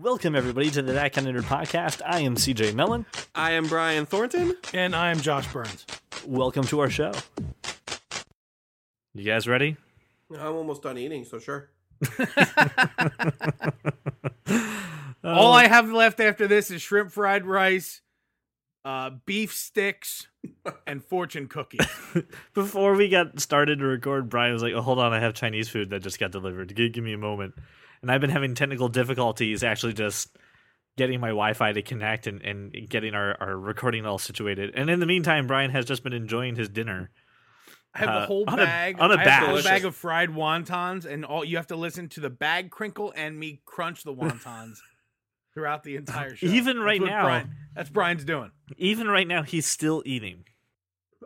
Welcome, everybody, to the That Kind of Nerd podcast. I am CJ Mellon. I am Brian Thornton. And I am Josh Burns. Welcome to our show. You guys ready? I'm almost done eating, so sure. All I have left after this is shrimp fried rice, uh, beef sticks, and fortune cookies. Before we got started to record, Brian was like, oh, hold on, I have Chinese food that just got delivered. Give, give me a moment. And I've been having technical difficulties actually just getting my Wi-Fi to connect and, and getting our, our recording all situated. And in the meantime, Brian has just been enjoying his dinner. I have Uh, the whole on a- bag. on a I have the bag of fried wontons, and all you have to listen to the bag crinkle and me crunch the wontons throughout the entire show. Even right now. Brian, that's Brian's doing. Even right now, he's still eating.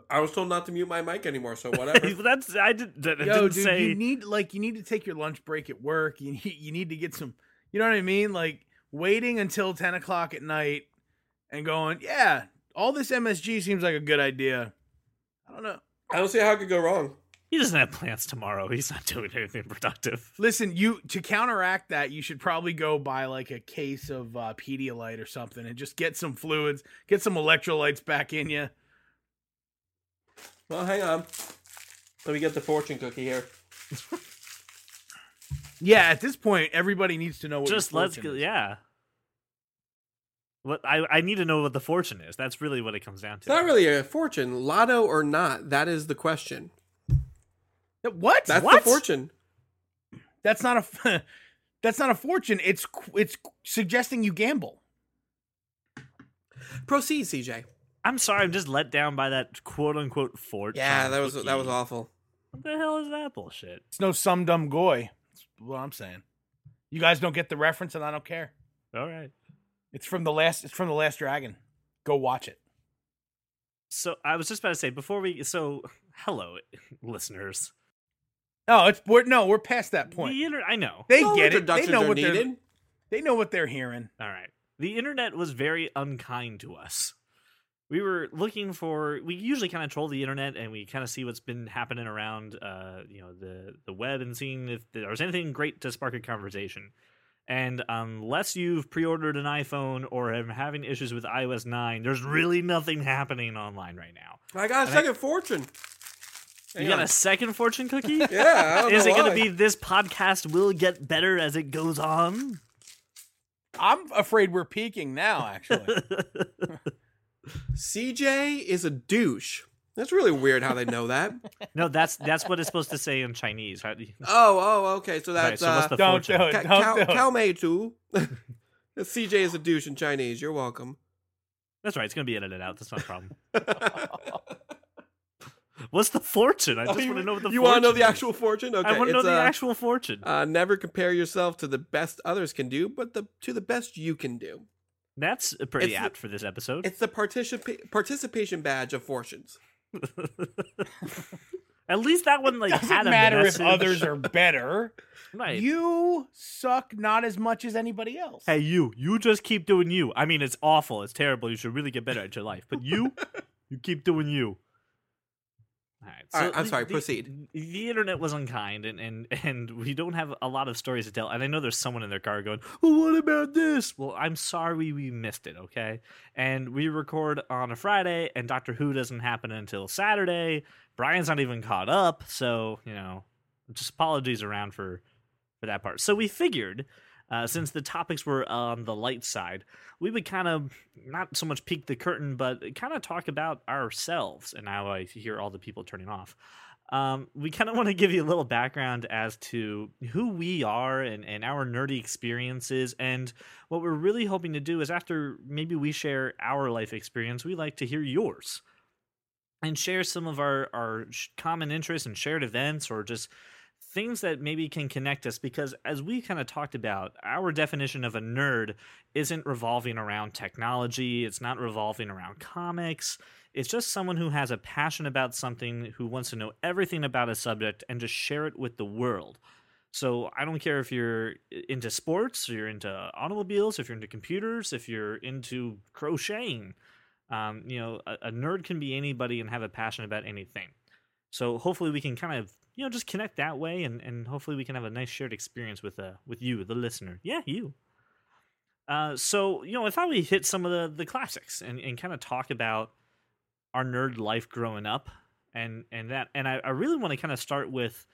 I was told not to mute my mic anymore, so whatever. That's I did, that Yo, didn't dude, say. you need like you need to take your lunch break at work. You need you need to get some. You know what I mean? Like waiting until ten o'clock at night and going, yeah, all this MSG seems like a good idea. I don't know. I don't see how it could go wrong. He doesn't have plans tomorrow. He's not doing anything productive. Listen, you to counteract that, you should probably go buy like a case of uh, Pedialyte or something, and just get some fluids, get some electrolytes back in you. Well, hang on. Let me get the fortune cookie here. Yeah, at this point, everybody needs to know what. your Just let's fortune go. is. Yeah. What I I need to know what the fortune is. That's really what it comes down It's to. not really a fortune. Lotto or not, that is the question. What? That's what? the fortune. That's not a. that's not a fortune. It's it's suggesting you gamble. Proceed, CJ. I'm sorry. I'm just let down by that quote unquote fort. Yeah, that was cookie. that was awful. What the hell is that bullshit? It's no some dumb goy. That's what I'm saying. You guys don't get the reference, and I don't care. All right. It's from the last. It's from the Last Dragon. Go watch it. So I was just about to say before we. So hello, listeners. No, it's we're no, we're past that point. The inter- I know. They No get it. They know are what they're. They know what they're hearing. All right. The internet was very unkind to us. We were looking for we usually kind of troll the internet and we kind of see what's been happening around uh you know the the web and seeing if there's anything great to spark a conversation. And unless you've pre-ordered an iPhone or are having issues with iOS 9, there's really nothing happening online right now. I got a And I- second fortune. You Hang got on. a second fortune cookie? Yeah, I don't Is know it going to be this podcast will get better as it goes on? I'm afraid we're peaking now. Actually, CJ is a douche. That's really weird how they know that. no, that's that's what it's supposed to say in Chinese. How do you- Oh, oh, okay. So Right, that's so what's uh, the don't do it. Ka- Don't Kao- do it. Kao Mei Tu. CJ is a douche in Chinese. You're welcome. That's right. It's going to be edited out. That's not a problem. What's the fortune? I just want to know what the you fortune want to know the is. actual fortune? Okay, I want to know it's, the uh, actual fortune. Uh, never compare yourself to the best others can do, but the to the best you can do. That's pretty it's the- apt for this episode. It's the participa- participation badge of fortunes. At least that one like doesn't had a matter message. if others are better. right. You suck not as much as anybody else. hey, you, you just keep doing you. I mean, it's awful. It's terrible. You should really get better at your life. But you, you keep doing you. All right. All right, I'm the- sorry, the- proceed. The internet was unkind, and, and and we don't have a lot of stories to tell. And I know there's someone in their car going, "Well, what about this?" Well, I'm sorry we missed it. Okay, and we record on a Friday, and Doctor Who doesn't happen until Saturday. Brian's not even caught up, so you know, just apologies around for for that part. So we figured. Uh, since the topics were on the light side, we would kind of not so much peek the curtain, but kind of talk about ourselves. And now I hear all the people turning off. Um, we kind of want to give you a little background as to who we are and, and our nerdy experiences. And what we're really hoping to do is after maybe we share our life experience, we like to hear yours and share some of our, our common interests and shared events or just things that maybe can connect us because as we kind of talked about our definition of a nerd isn't revolving around technology it's not revolving around comics. It's just someone who has a passion about something who wants to know everything about a subject and just share it with the world. So i don't care if you're into sports or you're into automobiles if you're into computers if you're into crocheting um, you know a, a nerd can be anybody and have a passion about anything. So hopefully we can kind of you know just connect that way and, and hopefully we can have a nice shared experience with uh with you the listener yeah you Uh, so you know, I thought we hit some of the the classics and, and kind of talk about our nerd life growing up and and that and I, I really want to kind of start with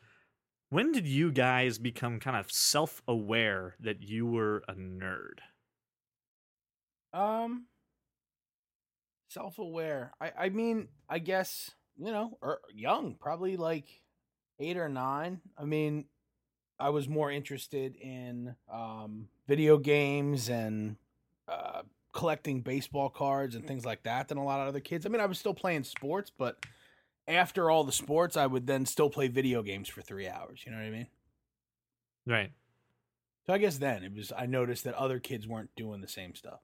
when did you guys become kind of self aware that you were a nerd? Um, self aware. I I mean, I guess you know, or young, probably like eight or nine. I mean, I was more interested in um video games and uh collecting baseball cards and things like that than a lot of other kids. I mean, I was still playing sports, but after all the sports, I would then still play video games for three hours. You know what I mean? Right. So I guess then it was I noticed that other kids weren't doing the same stuff.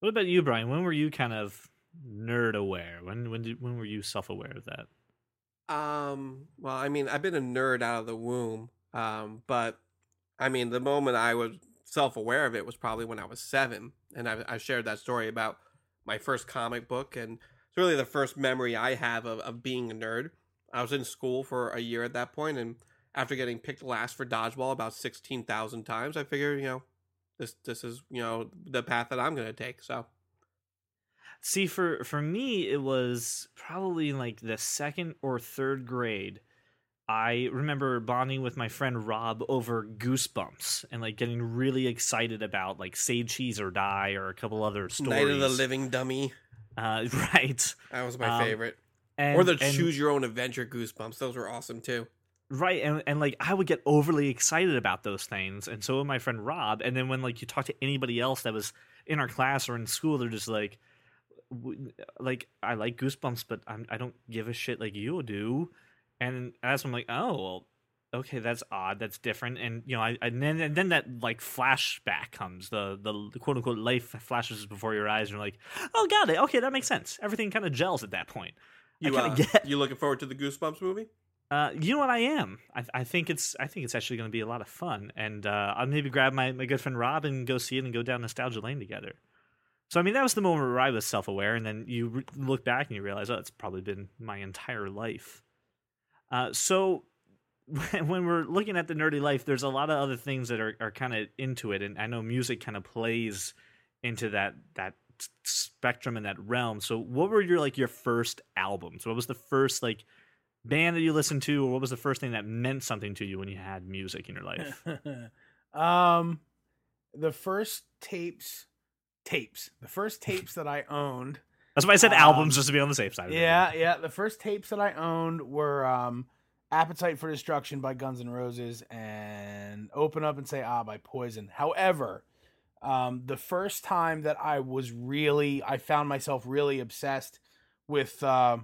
What about you, Brian? When were you kind of nerd aware? When when did when were you self aware of that? Um, well, I mean, I've been a nerd out of the womb. Um, but I mean, the moment I was self aware of it was probably when I was seven, and I, I shared that story about my first comic book, and it's really the first memory I have of, of being a nerd. I was in school for a year at that point, and after getting picked last for dodgeball about sixteen thousand times, I figured, you know, this this is you know the path that I'm going to take. So See, for for me, it was probably like the second or third grade. I remember bonding with my friend Rob over Goosebumps and like getting really excited about like Say Cheese or Die or a couple other stories. Night of the Living Dummy, uh, right? that was my Um, favorite. And, or the and- Choose Your Own Adventure Goosebumps, those were awesome too. right and, and like i would get overly excited about those things and so would my friend rob and then when like you talk to anybody else that was in our class or in school they're just like like i like goosebumps but I'm, i don't give a shit like you do. And that's when i'm like oh well okay that's odd that's different. And you know I, and then and then that like flashback comes the the quote unquote life flashes before your eyes and you're like oh got it. Okay that makes sense. Everything kind of gels at that point. You uh, get- you looking forward to the Goosebumps movie? uh, you know what? I am. I, I think it's I think it's actually going to be a lot of fun, and uh, I'll maybe grab my, my good friend Rob and go see it and go down nostalgia lane together. So I mean that was the moment where I was self aware, and then you re- look back and you realize, oh, it's probably been my entire life. Uh, so when we're looking at the nerdy life, there's a lot of other things that are, are kind of into it, and I know music kind of plays into that that spectrum and that realm. So what were your like your first albums? What was the first like band that you listened to, or what was the first thing that meant something to you when you had music in your life? um, the first tapes, tapes, the first tapes that I owned. That's why I said Um, albums, just to be on the safe side. Yeah, yeah. The first tapes that I owned were um, "Appetite for Destruction" by Guns N' Roses and "Open Up and Say Ah" by Poison. However, um, the first time that I was really, I found myself really obsessed with uh,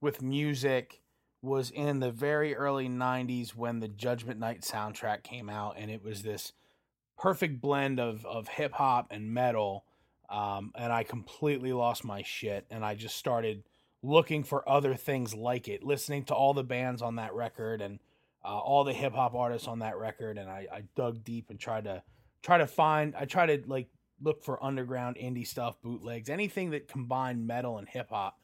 with music was in the very early '90s when the Judgment Night soundtrack came out, and it was this perfect blend of of hip hop and metal. Um, and I completely lost my shit, and I just started looking for other things like it, listening to all the bands on that record and uh, all the hip hop artists on that record, and I, I dug deep and tried to try to find. I tried to like look for underground indie stuff, bootlegs, anything that combined metal and hip hop.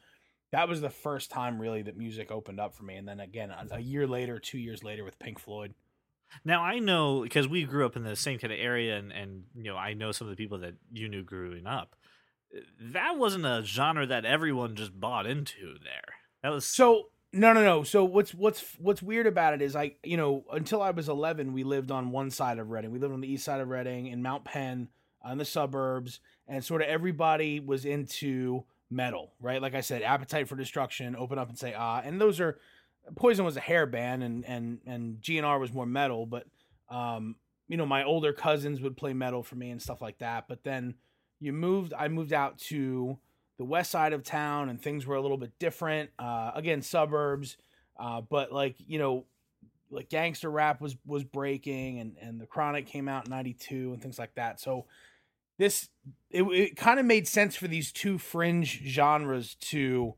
That was the first time really that music opened up for me, and then again a, a year later, two years later with Pink Floyd. Now I know because we grew up in the same kind of area, and and you know I know some of the people that you knew growing up. That wasn't a genre that everyone just bought into. There, that was So no, no, no. So what's what's what's weird about it is I, you know, until I was 11, we lived on one side of Reading. We lived on the east side of Reading in Mount Penn, in the suburbs, and sort of everybody was into metal, right? Like I said, Appetite for Destruction, Open Up and Say Ah, and those are Poison was a hair band, and and and GNR was more metal, but um, you know, my older cousins would play metal for me and stuff like that. But then you moved, I moved out to the west side of town and things were a little bit different uh again suburbs uh but like you know like gangster rap was was breaking and and the chronic came out in 92 and things like that so this it, it kind of made sense for these two fringe genres to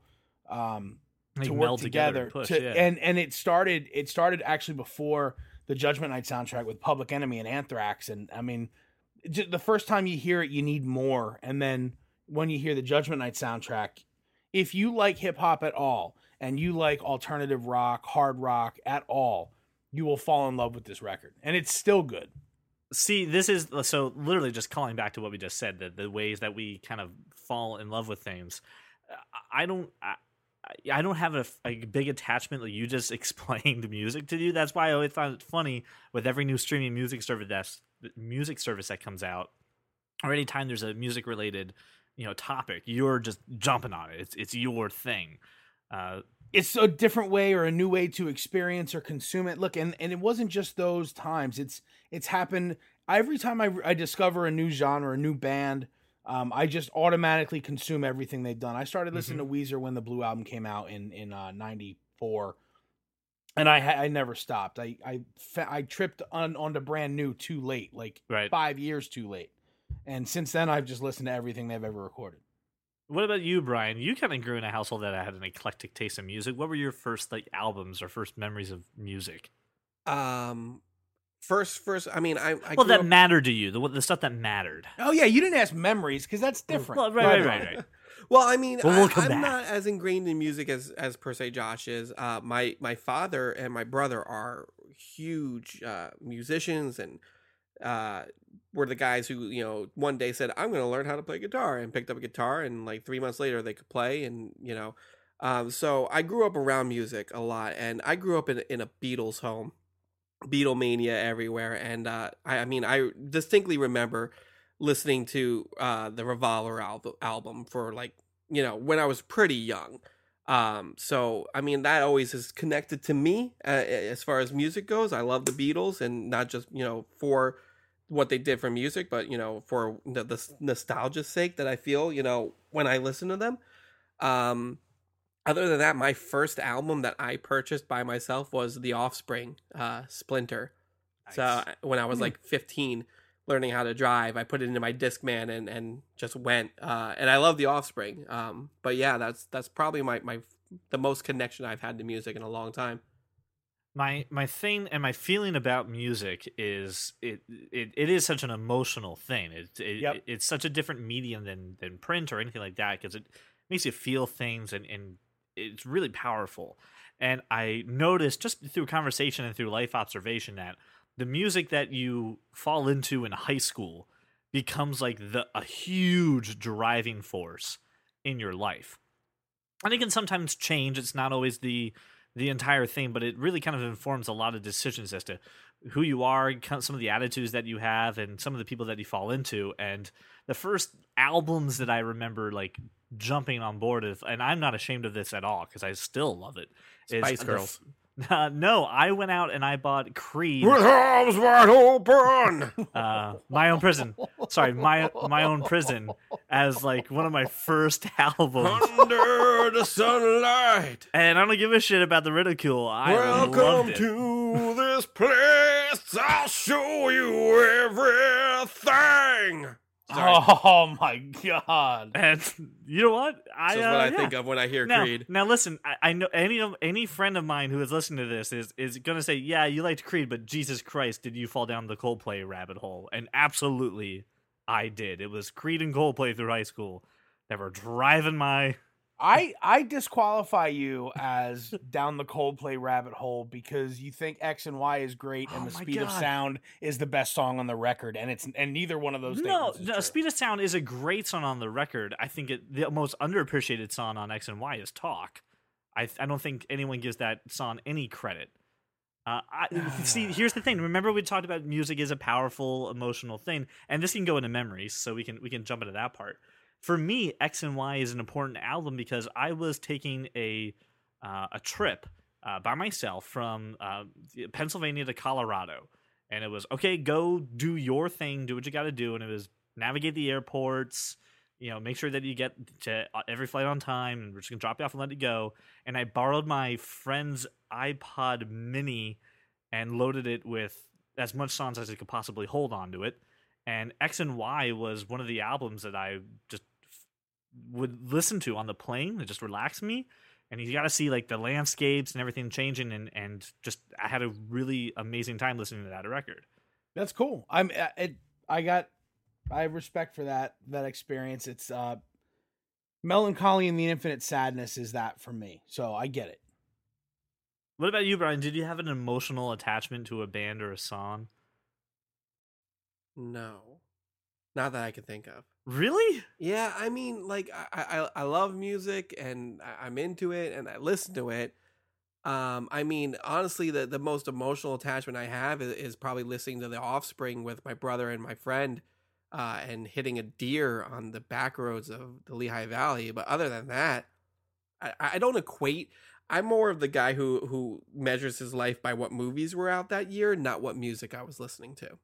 um like, to work meld together, and push, to, yeah. and and it started it started actually before the Judgment Night soundtrack with Public Enemy and Anthrax and I mean j- the first time you hear it you need more and then when you hear the Judgment Night soundtrack if you like hip hop at all and you like alternative rock hard rock at all you will fall in love with this record and it's still good See, this is so literally just calling back to what we just said the the ways that we kind of fall in love with things. I don't. I, I don't have a, a, big attachment like you just explained music to you. That's why I always found it funny with every new streaming music service that's music service that comes out, or anytime there's a music related, you know, topic, you're just jumping on it. It's it's your thing. Uh, it's a different way or a new way to experience or consume it. Look, and and it wasn't just those times. It's it's happened every time I I discover a new genre, a new band um, I just automatically consume everything they've done. I started listening mm-hmm. to Weezer when the Blue album came out in in uh, '94, and I I never stopped. I I I tripped on onto brand new too late, like right. five years too late, and since then I've just listened to everything they've ever recorded. What about you, Brian? You kind of grew in a household that had an eclectic taste in music. What were your first like albums or first memories of music? Um, First, first. I mean, I. I well, that up... mattered to you. The the stuff that mattered. Oh yeah, you didn't ask memories because that's different. Well, right, right, right, right. well, I mean, well, we'll I, am not as ingrained in music as as per se Josh is. Uh, my my father and my brother are huge uh, musicians and uh, were the guys who you know one day said I'm going to learn how to play guitar and picked up a guitar and like three months later they could play and you know. Um, so I grew up around music a lot, and I grew up in in a Beatles home. Beatlemania everywhere, and uh, I, I, mean, I distinctly remember listening to uh, the Revolver al- album for like you know when I was pretty young. Um, so I mean, that always is connected to me uh, as far as music goes. I love the Beatles, and not just you know for what they did for music, but you know for the, the nostalgia's sake that I feel you know when I listen to them. Um, other than that, my first album that I purchased by myself was The Offspring, uh, Splinter. Nice. So when I was hmm. like 15, learning how to drive, I put it into my Discman and and just went. Uh, and I love The Offspring. Um, but yeah, that's that's probably my my the most connection I've had to music in a long time. My my thing and my feeling about music is it it, it is such an emotional thing. It, it, yep. it it's such a different medium than than print or anything like that because it makes you feel things and and it's really powerful. And I noticed just through conversation and through life observation that the music that you fall into in high school becomes like the a huge driving force in your life. And it can sometimes change. It's not always the the entire thing, but it really kind of informs a lot of decisions as to who you are, some of the attitudes that you have, and some of the people that you fall into. And the first albums that I remember like jumping on board of, and I'm not ashamed of this at all because I still love it. Spice Girls. Uh, no, I went out and I bought Creed with arms wide open. Uh, my own prison. Sorry, my my own prison as like one of my first albums. Under the sunlight. And I don't give a shit about the ridicule. I Welcome to this place. I'll show you everything. Sorry. Oh my god! And you know what? I That's uh, what I yeah. think of when I hear now, Creed. Now listen, I, I, know any of any friend of mine who is listening to this is is gonna say, "Yeah, you liked Creed, but Jesus Christ, did you fall down the Coldplay rabbit hole?" And absolutely, I did. It was Creed and Coldplay through high school that were driving my I I disqualify you as down the Coldplay rabbit hole because you think X and Y is great and oh the Speed God. of Sound is the best song on the record, and it's and neither one of those. No, no, Speed of Sound is a great song on the record. I think it, the most underappreciated song on X and Y is Talk. I I don't think anyone gives that song any credit. Uh, I, see, here's the thing. Remember, we talked about music is a powerful emotional thing, and this can go into memories, so we can we can jump into that part for me, X and Y is an important album because I was taking a uh, a trip uh, by myself from uh, Pennsylvania to Colorado, and it was okay. Go do your thing, do what you got to do, and it was navigate the airports. You know, make sure that you get to every flight on time, and we're just gonna drop you off and let you go. And I borrowed my friend's iPod Mini and loaded it with as much songs as it could possibly hold onto it. And X and Y was one of the albums that I just would listen to on the plane to just relax me. And you got to see like the landscapes and everything changing and and just i had a really amazing time listening to that record. That's cool. I'm uh, it i got i have respect for that that experience. It's uh Mellon Collie and the infinite sadness is that for me. So i get it. What about you brian? Did you have an emotional attachment to a band or a song? No, not that I can think of. Really? Yeah, I mean, like I I, I love music and I'm into it and I listen to it. Um, I mean, honestly, the the most emotional attachment I have is, is probably listening to The Offspring with my brother and my friend, uh, and hitting a deer on the back roads of the Lehigh Valley. But other than that, I, I don't equate. I'm more of the guy who who measures his life by what movies were out that year, not what music I was listening to.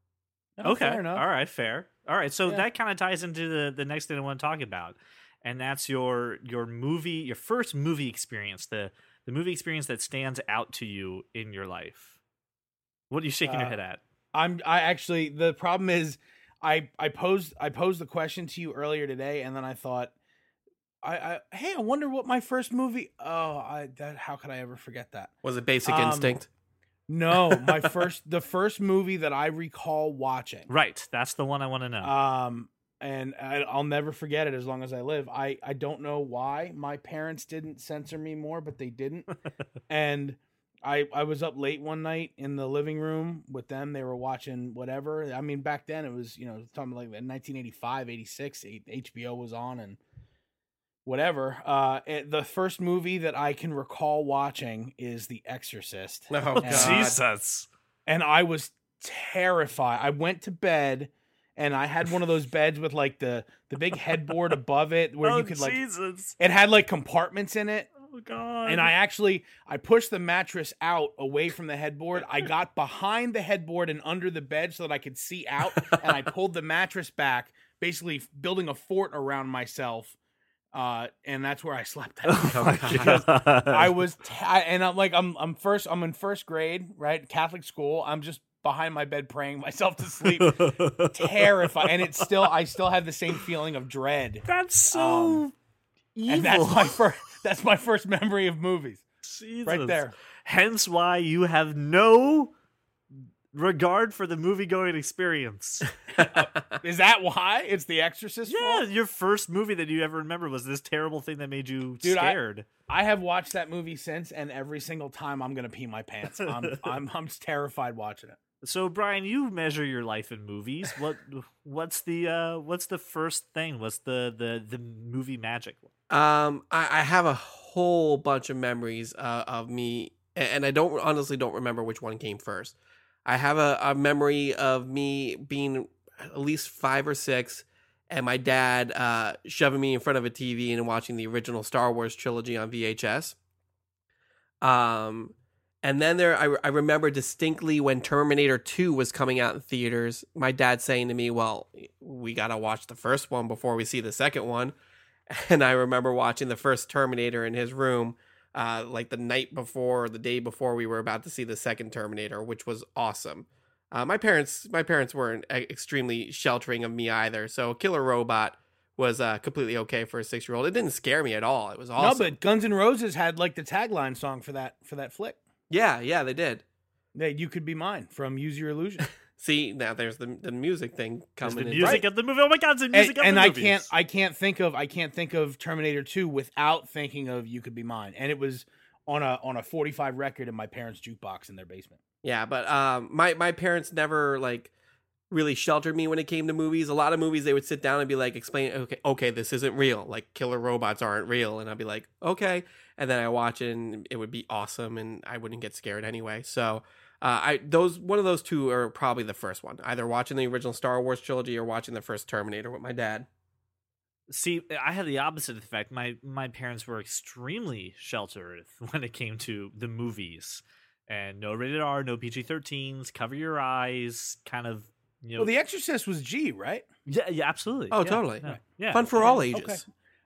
Oh, okay. fair enough. All right. Fair. All right. So Yeah. that kind of ties into the the next thing I want to talk about, and that's your your movie, your first movie experience, the the movie experience that stands out to you in your life. What are you shaking your Uh, head at? I'm I actually the problem is I I posed I posed the question to you earlier today and then I thought I, I hey I wonder what my first movie oh I that how could I ever forget that Was it Basic Um, Instinct? No my first the first movie that I recall watching Right. That's the one I want to know. um and I, I'll never forget it as long as I live I I don't know why my parents didn't censor me more but they didn't and I I was up late one night in the living room with them. They were watching whatever. I mean, back then it was you know talking like 1985, 86. HBO was on and whatever. Uh, it, the first movie that I can recall watching is The Exorcist, Oh God. Jesus. and I was terrified. I went to bed. And I had one of those beds with like the the big headboard above it, where oh, you could like Jesus. it had like compartments in it, Oh God. and I actually I pushed the mattress out away from the headboard. I got behind the headboard and under the bed so that I could see out, and I pulled the mattress back, basically building a fort around myself. Uh, and that's where I slept. That Oh my Because God. I was, t- I- and I'm like, I'm, I'm first, I'm in first grade, right? Catholic school. I'm just behind my bed praying myself to sleep, terrified. And it's still, I still have the same feeling of dread. That's so Um, evil. And that's my first, that's my first memory of movies, Jesus. right there. Hence why you have no regard for the movie going experience. Is that why it's The Exorcist? yeah, fault? your first movie that you ever remember was this terrible thing that made you Dude, scared. I have watched that movie since, and every single time I'm gonna pee my pants. I'm I'm I'm just terrified watching it. So Brian, you measure your life in movies. What what's the uh what's the first thing? What's the the the movie magic? Um, I, I have a whole bunch of memories uh, of me, and I don't honestly don't remember which one came first. I have a, a memory of me being at least five or six, and my dad uh, shoving me in front of a TV and watching the original Star Wars trilogy on VHS. Um, and then there, I, I remember distinctly when Terminator 2 was coming out in theaters, my dad saying to me, Well, we got to watch the first one before we see the second one. And I remember watching the first Terminator in his room, uh, like the night before or the day before we were about to see the second Terminator, which was awesome. Uh, my parents, my parents weren't extremely sheltering of me either, so Killer Robot was uh, completely okay for a six year old. It didn't scare me at all. It was awesome. No, but Guns N' Roses had like the tagline song for that for that flick. yeah, yeah, they did. That you could be mine from Use Your Illusion. See, now there's the the music thing There's coming the in. music Right. of the movie. Oh my god, it's the and music of the movie. and the I movies. can't I can't think of I can't think of Terminator 2 without thinking of You Could Be Mine. And it was on a on a 45 record in my parents' jukebox in their basement. Yeah, but um, my my parents never like really sheltered me when it came to movies. A lot of movies they would sit down and be like, explain, okay, okay, this isn't real. Like killer robots aren't real, and I'd be like, okay, and then I watch it and it would be awesome, and I wouldn't get scared anyway. So. Uh, I those one of those two are probably the first one. Either watching the original Star Wars trilogy or watching the first Terminator with my dad. See, I had the opposite effect. My my parents were extremely sheltered when it came to the movies, and no rated R, no PG thirteens, cover your eyes, kind of. You know, Well, The Exorcist was G, right? yeah, yeah, absolutely. Oh, Yeah, totally. Yeah, yeah. Fun for all ages. Okay.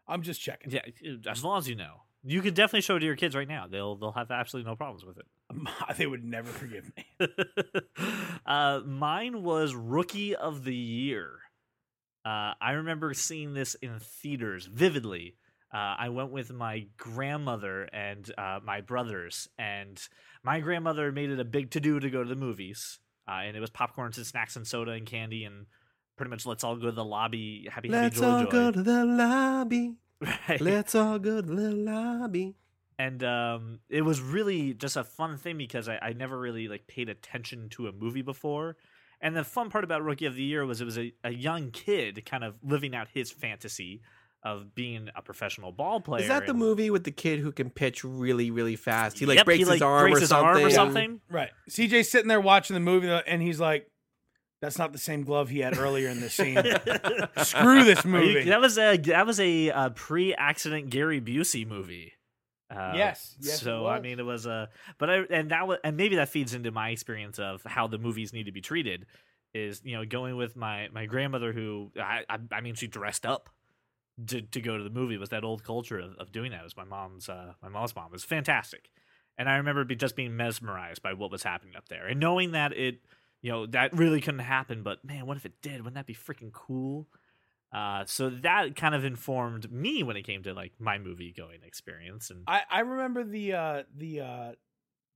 I'm just checking. Yeah, as long as you know, you could definitely show it to your kids right now. They'll they'll have absolutely no problems with it. they would never forgive me. uh, mine was Rookie of the Year. Uh, I remember seeing this in theaters vividly. Uh, I went with my grandmother and uh, my brothers, and my grandmother made it a big to do to go to the movies. Uh, and it was popcorns and snacks and soda and candy and pretty much let's all go to the lobby. Happy, Let's happy, joy, all joy. go to the lobby. Right. Let's all go to the lobby. And um, it was really just a fun thing because I, I never really like paid attention to a movie before And the fun part about Rookie of the Year was it was a, a young kid kind of living out his fantasy of being a professional ball player. Is that the and- movie with the kid who can pitch really, really fast? He like Yep, breaks he, his like, arm breaks or his something. arm or Yeah. Right. CJ's sitting there watching the movie and he's like, that's not the same glove he had earlier in the scene. Screw this Are you- movie. that was a that was a, uh pre-accident Gary Busey movie. Uh, Yes, yes, it so I mean, it was a, but I and that was and maybe that feeds into my experience of how the movies need to be treated. Is you know going with my my grandmother who I I, I mean she dressed up to to go to the movie was that old culture of, of doing that. It was my mom's uh my mom's mom it was fantastic, and I remember be, just being mesmerized by what was happening up there and knowing that it you know that really couldn't happen. But man, what if it did? Wouldn't that be freaking cool? Uh, so that kind of informed me when it came to like my movie going experience and I, I remember the uh, the uh,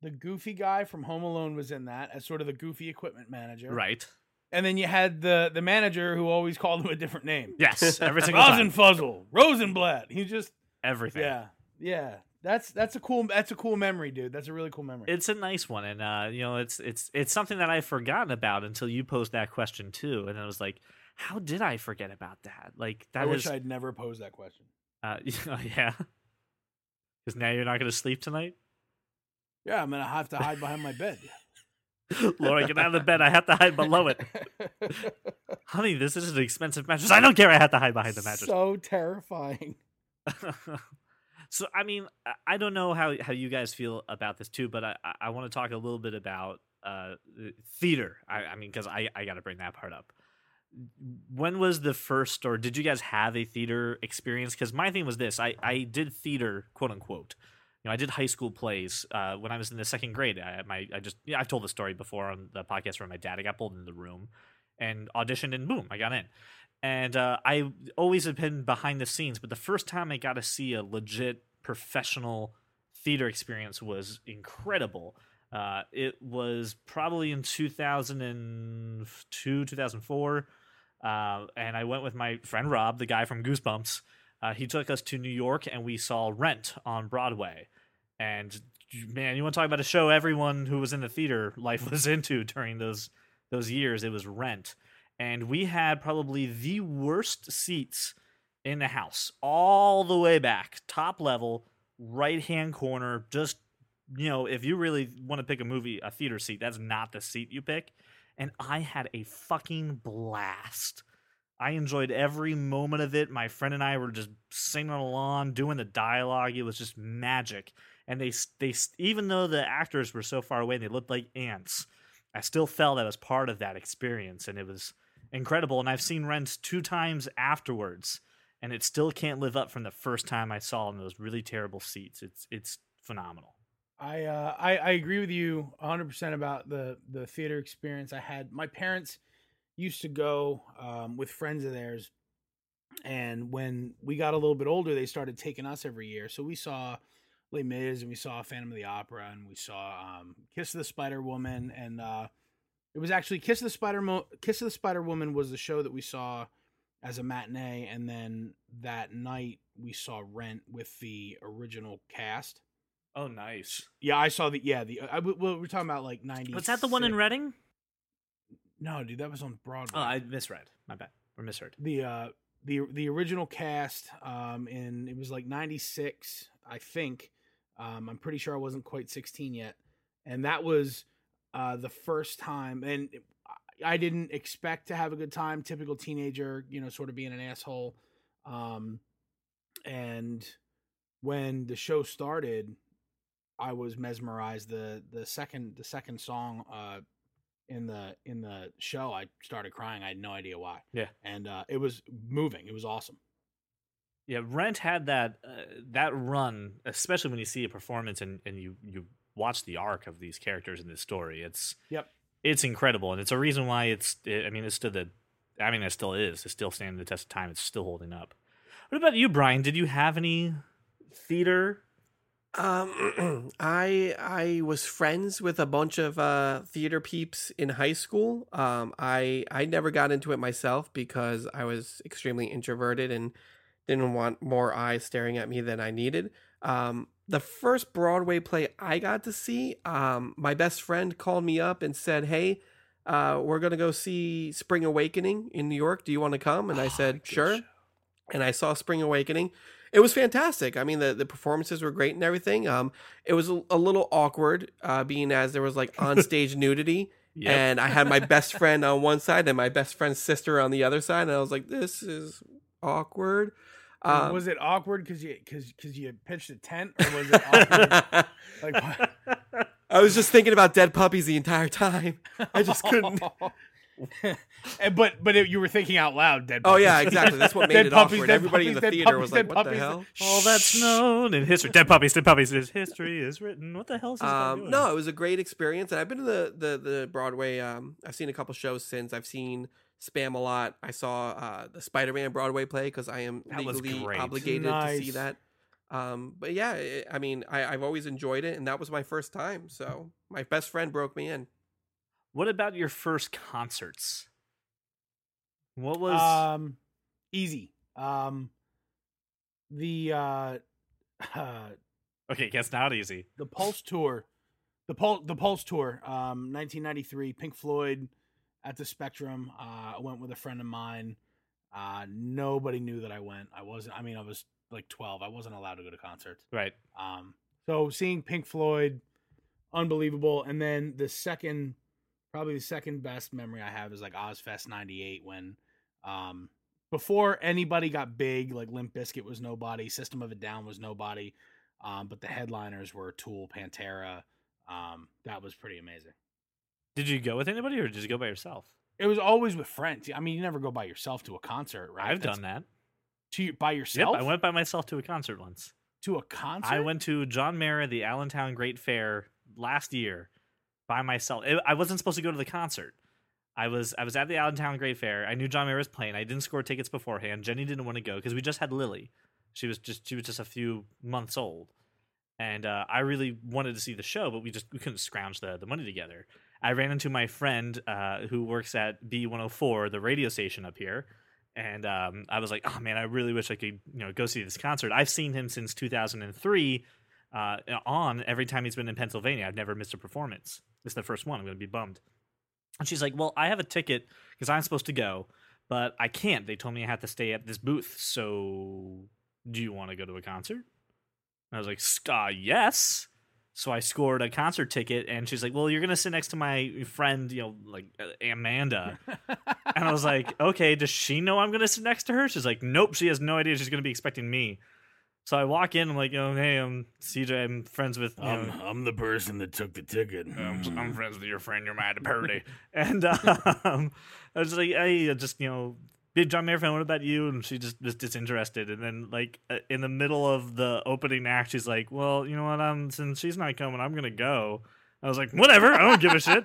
the goofy guy from Home Alone was in that as sort of the goofy equipment manager. right. And then you had the the manager who always called him a different name. Yes, every single time. Rosenfuzzle, Rosenblatt. He just Everything. yeah yeah. That's that's a cool that's a cool memory, dude. That's a really cool memory. It's a nice one, and uh, you know, it's it's it's something that I've forgotten about until you posed that question too, and I was like, how did I forget about that? Like that I is, wish I'd never posed that question. uh, yeah, because now you're not going to sleep tonight. Yeah, I'm gonna have to hide behind my bed. Laura, get out of the bed. I have to hide below it. Honey, this is an expensive mattress. I don't care. I have to hide behind the mattress. So terrifying. so I mean, I- don't know how how you guys feel about this too, but I I- I want to talk a little bit about uh theater. I, I mean, because I I got to bring that part up. When was the first, or did you guys have a theater experience? Because my thing was this: I I did theater, quote unquote. You know, I did high school plays uh, when I was in the second grade. I my I just I've told the story before on the podcast where my dad got pulled into the room and auditioned, and boom, I got in and uh, I always have been behind the scenes. But the first time I got to see a legit professional theater experience was incredible. Uh, it was probably in 2002, 2004, uh, and I went with my friend Rob, the guy from Goosebumps. Uh, he took us to New York, and we saw Rent on Broadway. And man, you want to talk about a show everyone who was in the theater life was into during those those years? It was Rent and we had probably the worst seats in the house all the way back top level right hand corner just you know if you really want to pick a movie a theater seat that's not the seat you pick and i had a fucking blast i enjoyed every moment of it my friend and i were just singing along doing the dialogue it was just magic and they they even though the actors were so far away and they looked like ants i still felt i was part of that experience and it was incredible. And I've seen Rent two times afterwards, and it still can't live up from the first time I saw in those really terrible seats. It's it's phenomenal. I, uh, I I agree with you 100 percent about the the theater experience I had. My parents used to go um, with friends of theirs, and when we got a little bit older, they started taking us every year. So we saw Les Mis, and we saw Phantom of the Opera, and we saw um, Kiss of the Spider Woman, and uh, it was actually Kiss of the Spider Mo- Kiss of the Spider Woman was the show that we saw as a matinee, and then that night we saw Rent with the original cast. Oh, nice. Yeah, I saw the yeah the I, we- well, we're talking about like ninety. Was that the one in Reading? No, dude, that was on Broadway. Oh, I misread. My bad. Or misheard. the uh the the original cast um in it was like 96 i think um i'm pretty sure i wasn't quite 16 yet and that was uh the first time and I- i didn't expect to have a good time typical teenager you know sort of being an asshole um and when the show started i was mesmerized the the second the second song uh in the in the show i started crying i had no idea why Yeah. and uh it was moving it was awesome Yeah, Rent had that uh, that run, especially when you see a performance and, and you you watch the arc of these characters in this story. It's Yep. it's incredible, and it's a reason why it's. I mean, it's still the. I mean, it still is. It's still standing the test of time. It's still holding up. What about you, Brian? Did you have any theater? Um, I I was friends with a bunch of uh, theater peeps in high school. Um, I I never got into it myself because I was extremely introverted and didn't want more eyes staring at me than I needed. Um, the first Broadway play I got to see, um, my best friend called me up and said, "Hey, uh, we're gonna go see Spring Awakening in New York. Do you want to come?" And I said, "Sure." and I saw Spring Awakening. It was fantastic. I mean, the, the performances were great and everything. Um, it was a, a little awkward, uh, being as there was like on stage nudity, Yep. and I had my best friend on one side and my best friend's sister on the other side, and I was like, "This is awkward." Um, was it awkward because you because because you pitched a tent, or was it awkward? like, what? I was just thinking about dead puppies the entire time. I just couldn't. And- but but it, you were thinking out loud, dead. Oh yeah, exactly. That's what made Dead it puppies, awkward. dead Everybody in the puppies, theater was like, dead "What the hell?" All that's known in history. Dead puppies, dead puppies. His history is written. What the hell is this Um, doing? no, it was a great experience, and I've been to the the the Broadway. Um, I've seen a couple shows since. I've seen Spamalot. I saw uh, the Spider Man Broadway play because I am That was legally great. obligated to see that. Um, but yeah, it, I mean, I, I've always enjoyed it, and that was my first time. So my best friend broke me in. What about your first concerts? What was? um easy. Um, the uh, uh okay, guess not easy. the Pulse tour, the Pulse the Pulse tour, um, 1993, Pink Floyd at the Spectrum. Uh, I went with a friend of mine. Uh, nobody knew that I went. I wasn't. I mean, I was like 12. I wasn't allowed to go to concerts. Right. Um, so seeing Pink Floyd, unbelievable. And then the second, probably the second best memory I have is like Ozzfest '98 when, um, before anybody got big, like Limp Bizkit was nobody, System of a Down was nobody, um, but the headliners were Tool, Pantera. Um, that was pretty amazing. Did you go with anybody or did you go by yourself? It was always with friends. I mean, you never go by yourself to a concert, right? I've That's done that. to by Yep, yourself. I went by myself to a concert once. to a concert. I went to John Mayer at the Allentown Great Fair last year by myself. It- I wasn't supposed to go to the concert. I was I was at the Allentown Great Fair. I knew John Mayer was playing. I didn't score tickets beforehand. Jenny didn't want to go because we just had Lily. She was just she was just a few months old, and uh, I really wanted to see the show, but we just we couldn't scrounge the the money together. I ran into my friend uh, who works at B104, the radio station up here, and um, I was like, "Oh man, I really wish I could, you know, go see this concert." I've seen him since 2003 uh, on every time he's been in Pennsylvania. I've never missed a performance. Is the first one. I'm going to be bummed. And she's like, "Well, I have a ticket because I'm supposed to go, but I can't. They told me I have to stay at this booth. So, do you want to go to a concert?" And I was like, "Uh, yes." So I scored a concert ticket, and she's like, "Well, you're gonna sit next to my friend, you know, like uh, Amanda." And I was like, okay, does she know I'm gonna sit next to her? She's like, nope, she has no idea she's gonna be expecting me. So I walk in, I'm like, oh hey, I'm CJ, I'm friends with you know, I'm the person that took the ticket. I'm, I'm friends with your friend, you're mad at Purdy. and um, I was like, hey, I just, you know, big John Mayer fan, what about you? And she just was disinterested. And then, like, uh, in the middle of the opening act, she's like, well, you know what, um, since she's not coming, I'm gonna go. I was like, whatever, I don't give a shit.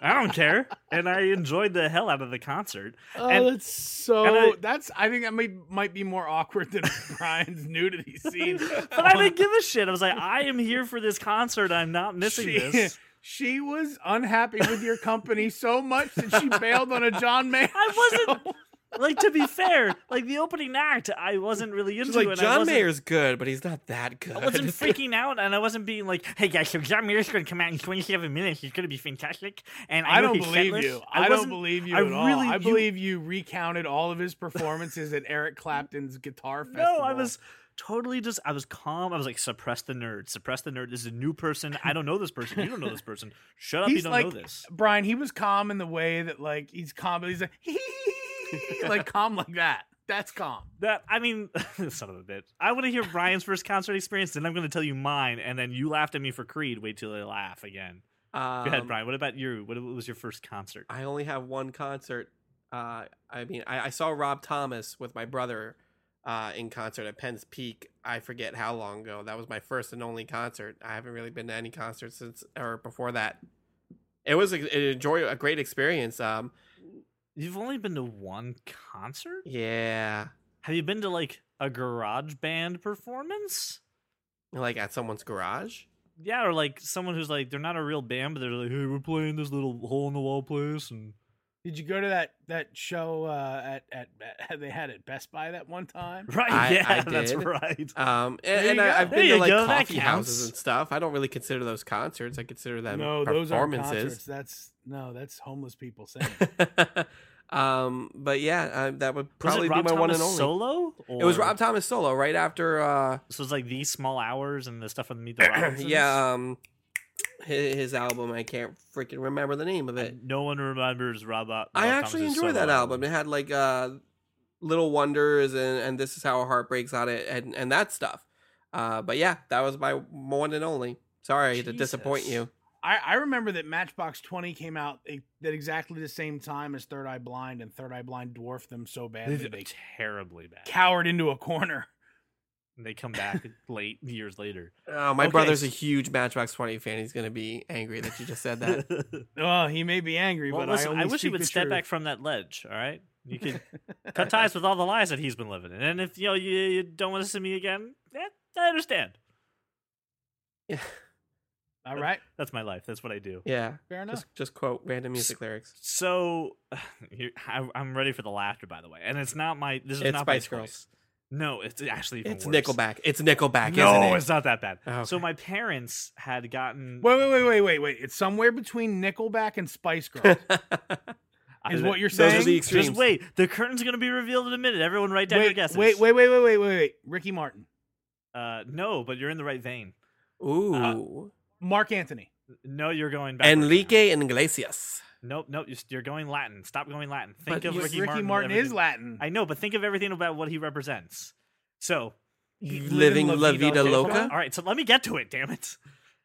I don't care. And I enjoyed the hell out of the concert. Oh, And- that's so. I- that's. I think that might might be more awkward than Brian's nudity scene. But I didn't give a shit. I was like, I am here for this concert. I'm not missing she, this. She was unhappy with your company so much that she bailed on a John Mayer. I wasn't- show. Like to be fair, like the opening act, I wasn't really into. She's like, and I John Mayer's good, but he's not that good. I wasn't freaking out, and I wasn't being like, "Hey guys, so John Mayer's going to come out in 27 minutes. He's going to be fantastic." And I, I don't believe shitless." you. I, don't believe you I at all. really- I you- believe you recounted all of his performances at Eric Clapton's guitar festival. No, I was totally just. I was calm. I was like, "Suppress the nerd. Suppress the nerd. This is a new person. I don't know this person. You don't know this person. Shut up. He's you don't like know this." Brian. He was calm in the way that like he's calm, but he's like like calm like that. That's calm. That I mean, son of a bitch. I want to hear Brian's first concert experience, then I'm going to tell you mine, and then you laughed at me for Creed. Wait till I laugh again. Um, Go ahead, Brian. What about you? What was your first concert? I only have one concert. Uh, I mean, I, I saw Rob Thomas with my brother uh, in concert at Penn's Peak. I forget how long ago. That was my first and only concert. I haven't really been to any concerts since or before that. It was a, an enjoy a great experience. Um, You've only been to one concert? yeah, Have you been to like a garage band performance? like at someone's garage. Yeah, or like someone who's like they're not a real band, but they're like, hey, we're playing this little hole in the wall place, and Did you go to that that show uh, at, at at they had at Best Buy that one time? Right? I- yeah, I that's right. Um, and, and. I, I've There been to like go, coffee houses and stuff. I don't really consider those concerts. I consider them no, those are performances. concerts. That's no, that's homeless people saying. um, but yeah, uh, that would probably be Rob my one and only. solo? It was Rob Thomas solo right after. uh So it's like these small hours and the stuff on Meet the Robinsons. Yeah, um, his, his album. I can't freaking remember the name of it. No one remembers Rob. Rob I actually Thomas's enjoyed that album. It had like uh, Little Wonders and and This Is How a Heart Breaks on it and and that stuff. Uh, but yeah, that was my one and only. Sorry to disappoint you. I, I remember that Matchbox Twenty came out at exactly the same time as Third Eye Blind, and Third Eye Blind dwarfed them so badly They that they terribly bad. cowered into a corner. And they come back late years later. Oh, my Okay, brother's a huge Matchbox Twenty fan. He's gonna be angry that you just said that. Oh, he may be angry, well, but listen, I, I, wish he would step truth. back from that ledge. All right, you can cut ties with all the lies that he's been living in. And if you know you, you don't want to see me again, eh, I understand. yeah, All right, That's my life. That's what I do. yeah. fair enough. Just just quote random music lyrics. So, I, I'm ready for the laughter, by the way. And it's not my. This is It's not Spice my Girls. choice. No, it's actually even It's worse. Nickelback. It's Nickelback, No, isn't it? it's not that bad. Oh, So my parents had gotten. Wait, wait, wait, wait, wait, wait. It's somewhere between Nickelback and Spice Girls. Is what you're Those are saying? the extremes. Just wait. The curtain's going to be revealed in a minute. Everyone write down your guesses. wait, wait, wait, wait, wait, wait, wait. Ricky Martin, Uh, no, but you're in the right vein. Ooh. Marc Anthony. No, you're going back. Enrique Iglesias. Nope, nope. You're, you're going Latin. Stop going Latin. Think But of Ricky, Ricky, Martin. Martin, is Latin. I know, but think of everything about what he represents. So, Living La Vida Loca. Loca? all right. So let me get to it. Damn it.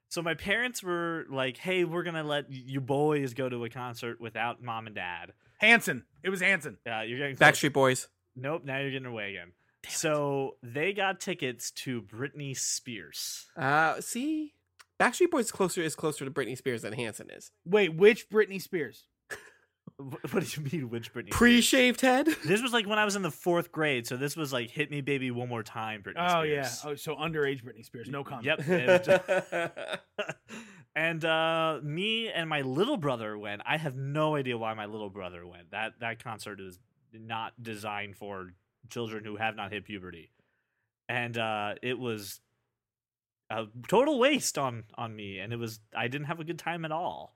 So my parents were like, "Hey, we're gonna let you boys go to a concert without mom and dad." Hanson. It was Hanson. Uh, you're getting close. Backstreet Boys. Nope. Now you're getting away again. so they got tickets to Britney Spears. Uh, see, Backstreet Boys closer is closer to Britney Spears than Hanson is. Wait, which Britney Spears? What do you mean, which Britney? Pre-shaved head. This was like when I was in the fourth grade, so this was like "Hit Me, Baby, One More Time." Britney Oh yeah. Oh, so underage Britney Spears. No comment. Yep. And, and uh, me and my little brother went. I have no idea why my little brother went. That that concert is not designed for children who have not hit puberty, and uh, it was a total waste on on me. And it was I didn't have a good time at all.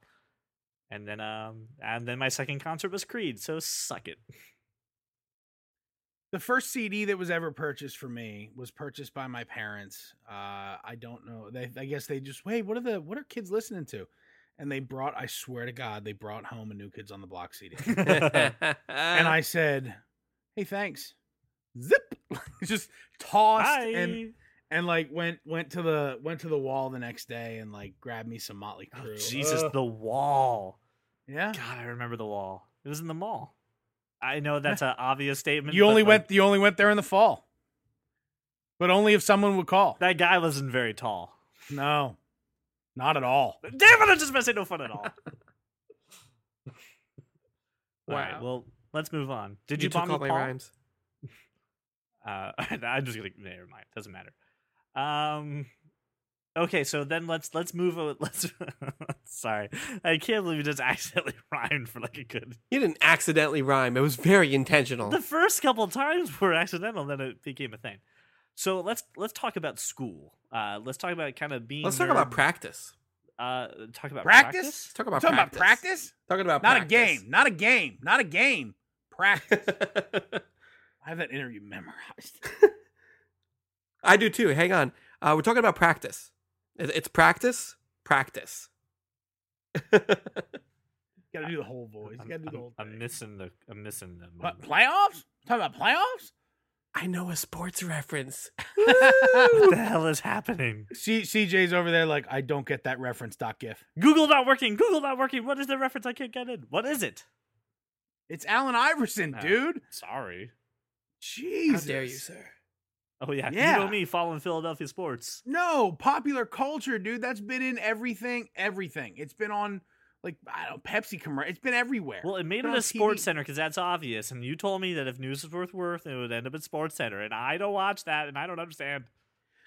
And then um and then my second concert was Creed. So suck it. The first CD that was ever purchased for me was purchased by my parents. Uh, I don't know. They, I guess they just wait. What are the what are kids listening to? And they brought. I swear to God, they brought home a New Kids on the Block CD. and I said, "Hey, thanks." Zip, just tossed Bye. and like went went to the went to the wall the next day and like grabbed me some Motley Oh, Jesus, Ugh. the wall. yeah. God, I remember the wall. It was in the mall. I know that's an obvious statement. You but, only like, went you only went there in the fall, but only if someone would call. That guy wasn't very tall. No, not at all. Damn it! I just about to say no fun at all. All right, Wow. well, let's move on. Did you you, took bomb all my Paul? rhymes. Uh, I'm just gonna never mind. Doesn't matter. Um. Okay, so then let's let's move. o- Let's. sorry, I can't believe you just accidentally rhymed for like a good. You didn't accidentally rhyme. It was very intentional. The first couple times were accidental, then it became a thing. So let's let's talk about school. Uh, let's talk about kind of being. Let's talk about practice. uh, talk about Practice? Let's talk about Talking about practice. practice, Talking about not practice. a game, not a game, not a game. Practice. I have that interview memorized. I do too. Hang on. Uh, we're talking about practice. It's practice. Practice. Got to do the whole voice. I'm, Got to do the I'm- whole. I'm missing the. I'm missing the. What, playoffs? Talking about playoffs? I know a sports reference. What the hell is happening? C- CJ's over there like I don't get that reference. Dot gif. Google not working. Google not working. What is the reference? I can't get in. What is it? It's Allen Iverson, Ah. dude. Sorry. Jesus. How dare you, sir? Oh yeah, Yeah. you know me following Philadelphia sports. No, popular culture, dude. That's been in everything. Everything. It's been on like I don't Pepsi commercial. It's been everywhere. Well, it made it a Sports TV. Center because that's obvious. And you told me that if news was worth worth, it would end up at Sports Center, and I don't watch that, and I don't understand.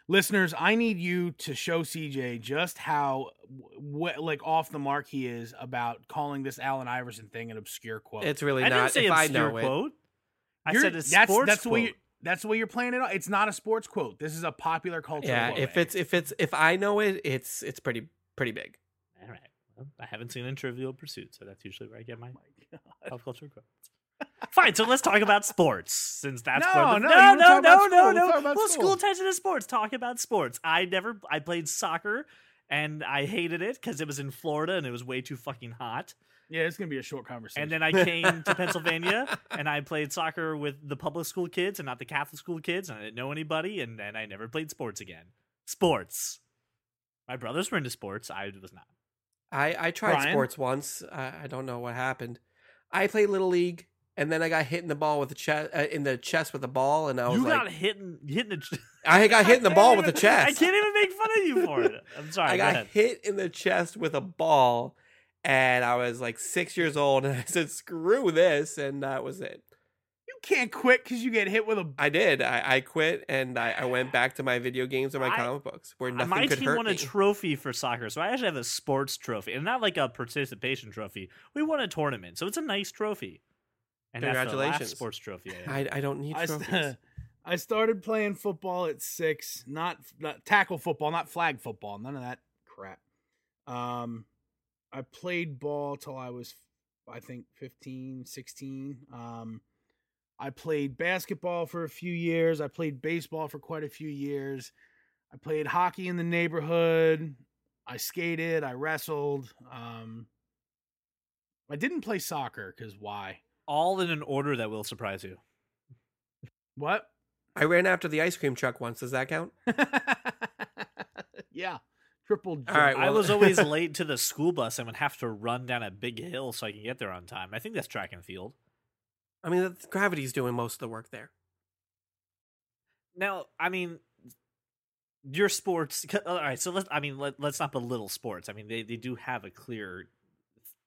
listeners, I need you to show CJ just how w- like off the mark he is about calling this Allen Iverson thing an obscure quote. It's really I not. didn't say if I obscure know it, quote. I You're- said a that's, sports that's the way quote. You that's the way you're playing it. It's not a sports quote. This is a popular culture. yeah. quote. If it's if it's if I know it, it's it's pretty pretty big. All right. Well, I haven't seen in Trivial Pursuit, so that's usually where I get my oh pop culture quotes. Fine, so let's talk about sports since that's No, where the, no, no, no, no, about no, school. No. talk about Well, school. school ties into sports. Talk about sports. I never, I played soccer and I hated it because it was in Florida and it was way too fucking hot. Yeah, it's gonna be a short conversation. And then I came to Pennsylvania and I played soccer with the public school kids and not the Catholic school kids, and I didn't know anybody, and then I never played sports again. Sports. My brothers were into sports. I was not. I I tried Brian? sports once. I, I don't know what happened. I played little league, and then I got hit in the ball with the chest uh, in the chest with a ball, and I was You like, got hit in, hit in the. I got hit in the ball can't with the chest. I can't even make fun of you for it. I'm sorry. I go got ahead. hit in the chest with a ball, and I was like six years old, and I said, "Screw this," and that was it. you can't quit because you get hit with a. I did. I, I quit, and I, I went back to my video games and my I- comic books, where nothing My could team hurt won me. a trophy for soccer, so I actually have a sports trophy, and not like a participation trophy. We won a tournament, so it's a nice trophy. And that's the last Congratulations. sports trophy. I. I, I don't need I, trophies. st- I started playing football at six, not, not tackle football, not flag football, none of that crap. Um, I played ball till I was, I think, 15, 16. Um, I played basketball for a few years. I played baseball for quite a few years. I played hockey in the neighborhood. I skated. I wrestled. Um, I didn't play soccer because why? All in an order that will surprise you. What? I ran after the ice cream truck once. Does that count? yeah. Triple jump. All right, I was always late to the school bus and would have to run down a big hill so I can get there on time. I think that's track and field. I mean, gravity's doing most of the work there. Now, I mean, your sports. All right, so let's. I mean, let, let's not belittle sports. I mean, they, they do have a clear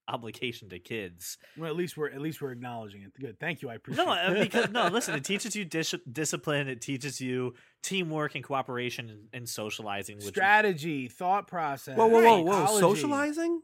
obligation to kids. Well, at least we're at least we're acknowledging it. Good. Thank you. I appreciate No, it. uh, because no. Listen, it teaches you dis- discipline. It teaches you teamwork and cooperation and, and socializing. Which, strategy, thought process. Whoa, whoa, whoa, whoa! psychology. Socializing?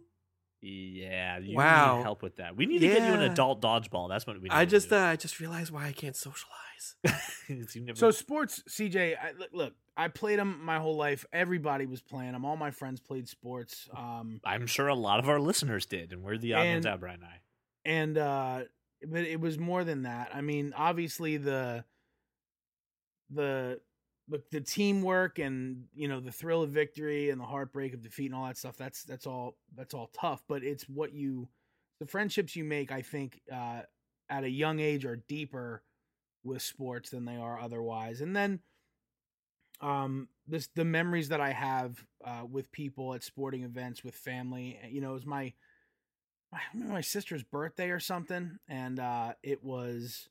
yeah, you Wow. need help with that. We need to get you an adult dodgeball. That's what we. Need I to just do. uh, I just realized why I can't socialize. Never- So sports, CJ. I, look, look, I played them my whole life. Everybody was playing them. All my friends played sports. Um, I'm sure a lot of our listeners did, and we're the odd ones out, Brian and I. and uh but it was more than that i mean obviously the the the, the teamwork and you know the thrill of victory and the heartbreak of defeat and all that stuff that's that's all that's all tough but it's what you the friendships you make i think uh at a young age are deeper with sports than they are otherwise and then um this the memories that i have uh with people at sporting events with family you know it was my I remember my sister's birthday or something, and uh, it was,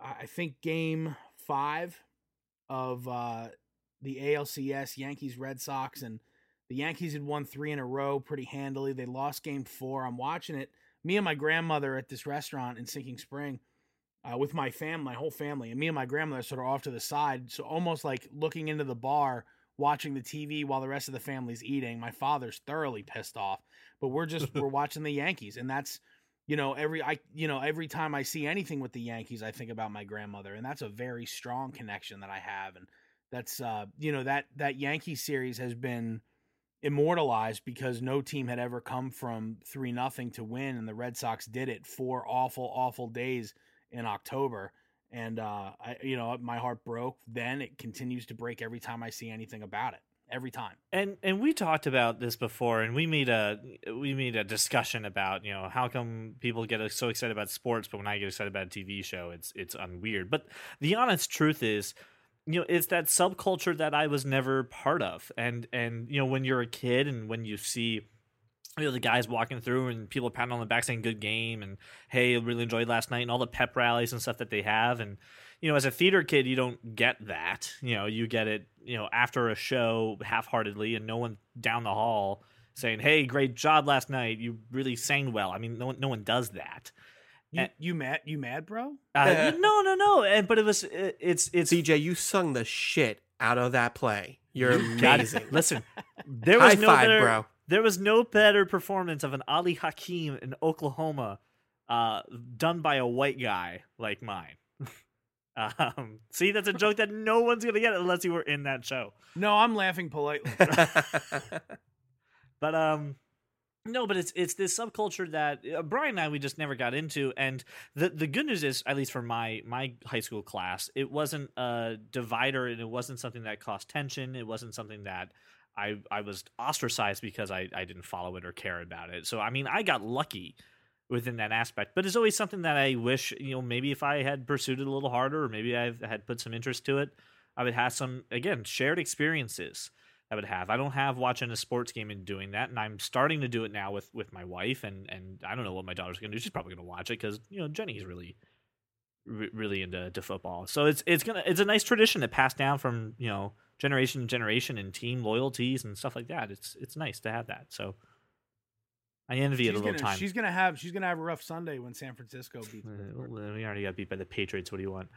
I I think, game five of uh, the ALCS Yankees Red Sox, and the Yankees had won three in a row pretty handily. They lost game four. I'm watching it. Me and my grandmother at this restaurant in Sinking Spring. Uh, with my fam, my whole family, and me and my grandmother sort of off to the side, so almost like looking into the bar, watching the TV while the rest of the family's eating. My father's thoroughly pissed off, but we're just we're watching the Yankees, and that's you know every I you know every time I see anything with the Yankees, I think about my grandmother, and that's a very strong connection that I have, and that's uh you know that that Yankee series has been immortalized because no team had ever come from three nothing to win, and the Red Sox did it four awful awful days in October. And uh, I, you know, my heart broke. Then it continues to break every time I see anything about it. Every time. and and we talked about this before and we made a we made a discussion about you know how come people get so excited about sports but when i get excited about a tv show it's it's unweird but the honest truth is you know it's that subculture that i was never part of and and you know when you're a kid and when you see you know the guys walking through and people patting on the back saying good game and hey really enjoyed last night and all the pep rallies and stuff that they have and you know as a theater kid you don't get that you know you get it you know after a show half-heartedly and no one down the hall saying hey great job last night you really sang well i mean no one, no one does that You, Eh. you mad? You mad, bro? uh, no no no and but it was it, it's it's CJ, you sung the shit out of that play. You're You got it. amazing. Listen, there was High no five, better, bro. There was no better performance of an Ali Hakim in Oklahoma, uh, done by a white guy like mine. um, see, that's a joke that no one's gonna get unless you were in that show. No, I'm laughing politely. But um, no, but it's it's this subculture that uh, Brian and I we just never got into, and the the good news is, at least for my my high school class, it wasn't a divider, and it wasn't something that caused tension. It wasn't something that I I was ostracized because I I didn't follow it or care about it. So I mean, I got lucky within that aspect, but it's always something that I wish you know maybe if I had pursued it a little harder, or maybe I had put some interest to it, I would have some again shared experiences. I would have. I don't have watching a sports game and doing that, and I'm starting to do it now with with my wife, and and I don't know what my daughter's gonna do. She's probably gonna watch it because you know Jenny's really re- really into to football. So it's it's gonna it's a nice tradition to pass down from you know generation to generation and team loyalties and stuff like that. It's it's nice to have that. So I envy she's it a little gonna, time. She's gonna have she's gonna have a rough Sunday when San Francisco beats. Uh, we already got beat by the Patriots. What do you want?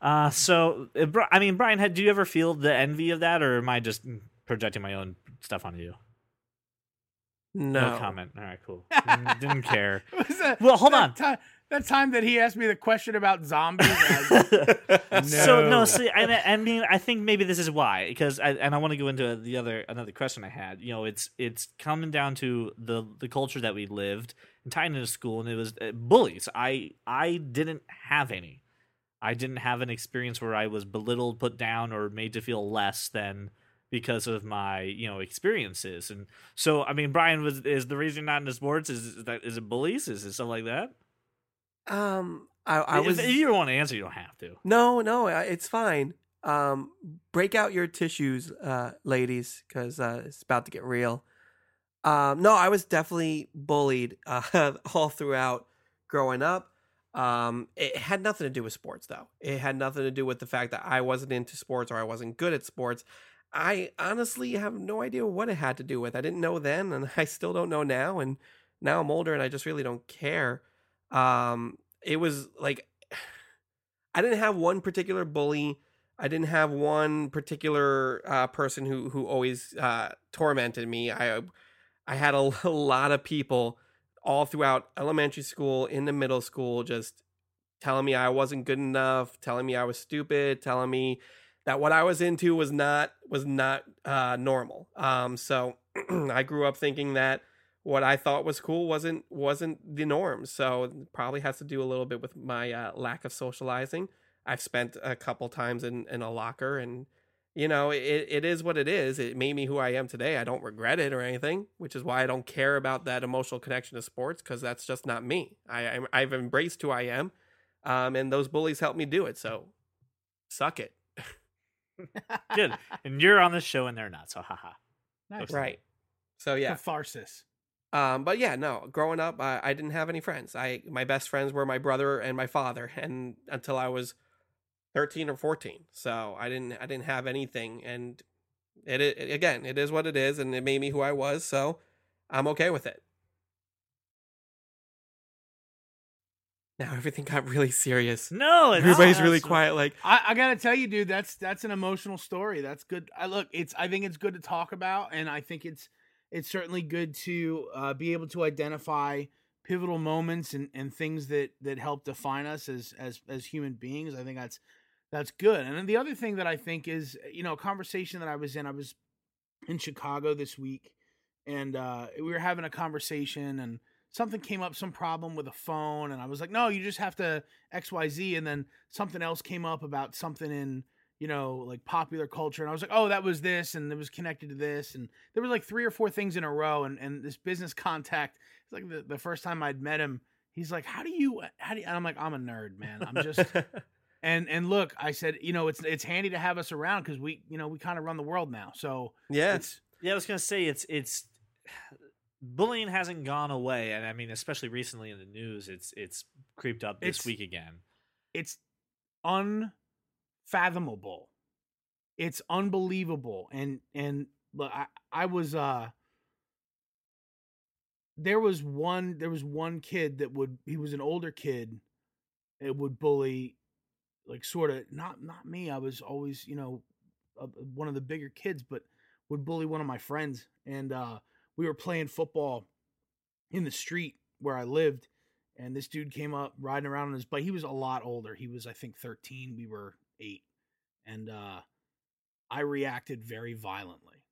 Uh, so, uh, I mean, Brian, had do you ever feel the envy of that, or am I just projecting my own stuff onto you? no. comment. All right, cool. Didn't, didn't care. Was that- Well, hold on. Time, that time that he asked me the question about zombies. and I- So No. no, see, I, I mean, I think maybe this is why, because I, and I want to go into the other another question I had. You know, it's it's coming down to the the culture that we lived and tying into school, and it was uh, bullies. I I didn't have any. I didn't have an experience where I was belittled, put down, or made to feel less than because of my you know experiences. And so, I mean, Brian was is the reason you're not into sports is, is that is it bullies? Is it stuff like that? Um, I, I was. if you don't want to answer, you don't have to. No, no, it's fine. Um, break out your tissues, uh, ladies, because uh, it's about to get real. Um, no, I was definitely bullied uh, all throughout growing up. Um, it had nothing to do with sports, though. It had nothing to do with the fact that I wasn't into sports or I wasn't good at sports. I honestly have no idea what it had to do with. I didn't know then, and I still don't know now. And now I'm older, and I just really don't care. Um, it was like I didn't have one particular bully. I didn't have one particular uh, person who who always uh, tormented me. I I had a, a lot of people all throughout elementary school, in the middle school, just telling me I wasn't good enough, telling me I was stupid, telling me that what I was into was not was not uh, normal. Um, so I grew up thinking that what I thought was cool wasn't wasn't the norm. So it probably has to do a little bit with my uh, lack of socializing. I've spent a couple times in, in a locker and you know, it, it is what it is. It made me who I am today. I don't regret it or anything, which is why I don't care about that emotional connection to sports because that's just not me. I, I I've embraced who I am, um, and those bullies helped me do it. So, suck it. Good. and you're on the show and they're not, so haha. Nice. Right. So yeah. Catharsis. Um, but yeah, no. Growing up, I, I didn't have any friends. I my best friends were my brother and my father, and until I was thirteen or fourteen. So I didn't I didn't have anything, and it, it again, it is what it is, and it made me who I was. So I'm okay with it. Now everything got really serious. No, it's Everybody's not. really quiet. Like I, I gotta tell you, dude, that's that's an emotional story. That's good. I look, it's I think it's good to talk about, and I think it's it's certainly good to uh, be able to identify pivotal moments and, and things that that help define us as as as human beings. I think that's that's good. And then the other thing that I think is, you know, a conversation that I was in. I was in Chicago this week, and uh, we were having a conversation, and something came up, some problem with a phone, and I was like, no, you just have to X Y Z, and then something else came up about something in you know like popular culture, and I was like, oh, that was this, and it was connected to this, and there was like three or four things in a row, and and this business contact, it's like the, the first time I'd met him. He's like, "How do you? How do?" You? And I'm like, "I'm a nerd, man. I'm just." and and look, I said, you know, it's it's handy to have us around because we, you know, we kind of run the world now. So yeah, it's Yeah, I was gonna say it's it's bullying hasn't gone away, and I mean, especially recently in the news, it's it's creeped up this It's- week again. it's unfathomable. It's unbelievable. And and look, I I was uh there was one there was one kid that would he was an older kid it would bully like sort of not not me i was always you know a, one of the bigger kids, but would bully one of my friends. And uh, we were playing football in the street where I lived, and this dude came up riding around on his bike. He was a lot older. He was, I think, 13. We were eight. And uh, I reacted very violently.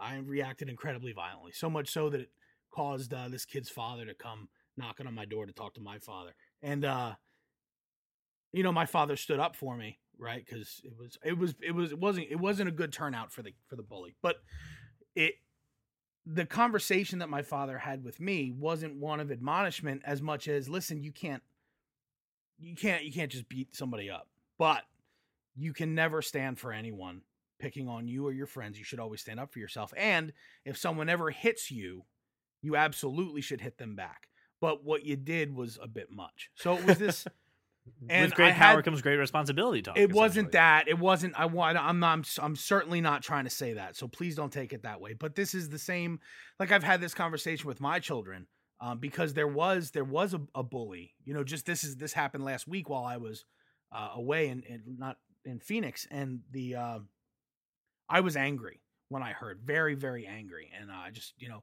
I reacted incredibly violently, so much so that it caused uh, this kid's father to come knocking on my door to talk to my father. And, uh, you know, my father stood up for me, right? Because it was, it was, it was, it wasn't, it wasn't a good turnout for the for the bully. But it, the conversation that my father had with me wasn't one of admonishment as much as listen you can't you can't you can't just beat somebody up but you can never stand for anyone picking on you or your friends you should always stand up for yourself and if someone ever hits you you absolutely should hit them back but what you did was a bit much so it was this and with great I power had, comes great responsibility. Talk, it wasn't that. It wasn't. I want. I'm not. I'm, I'm certainly not trying to say that. So please don't take it that way. But this is the same. Like I've had this conversation with my children um, because there was there was a, a, bully. You know, just this is this happened last week while I was uh, away and not in Phoenix, and the uh, I was angry when I heard very very angry, and I uh, just you know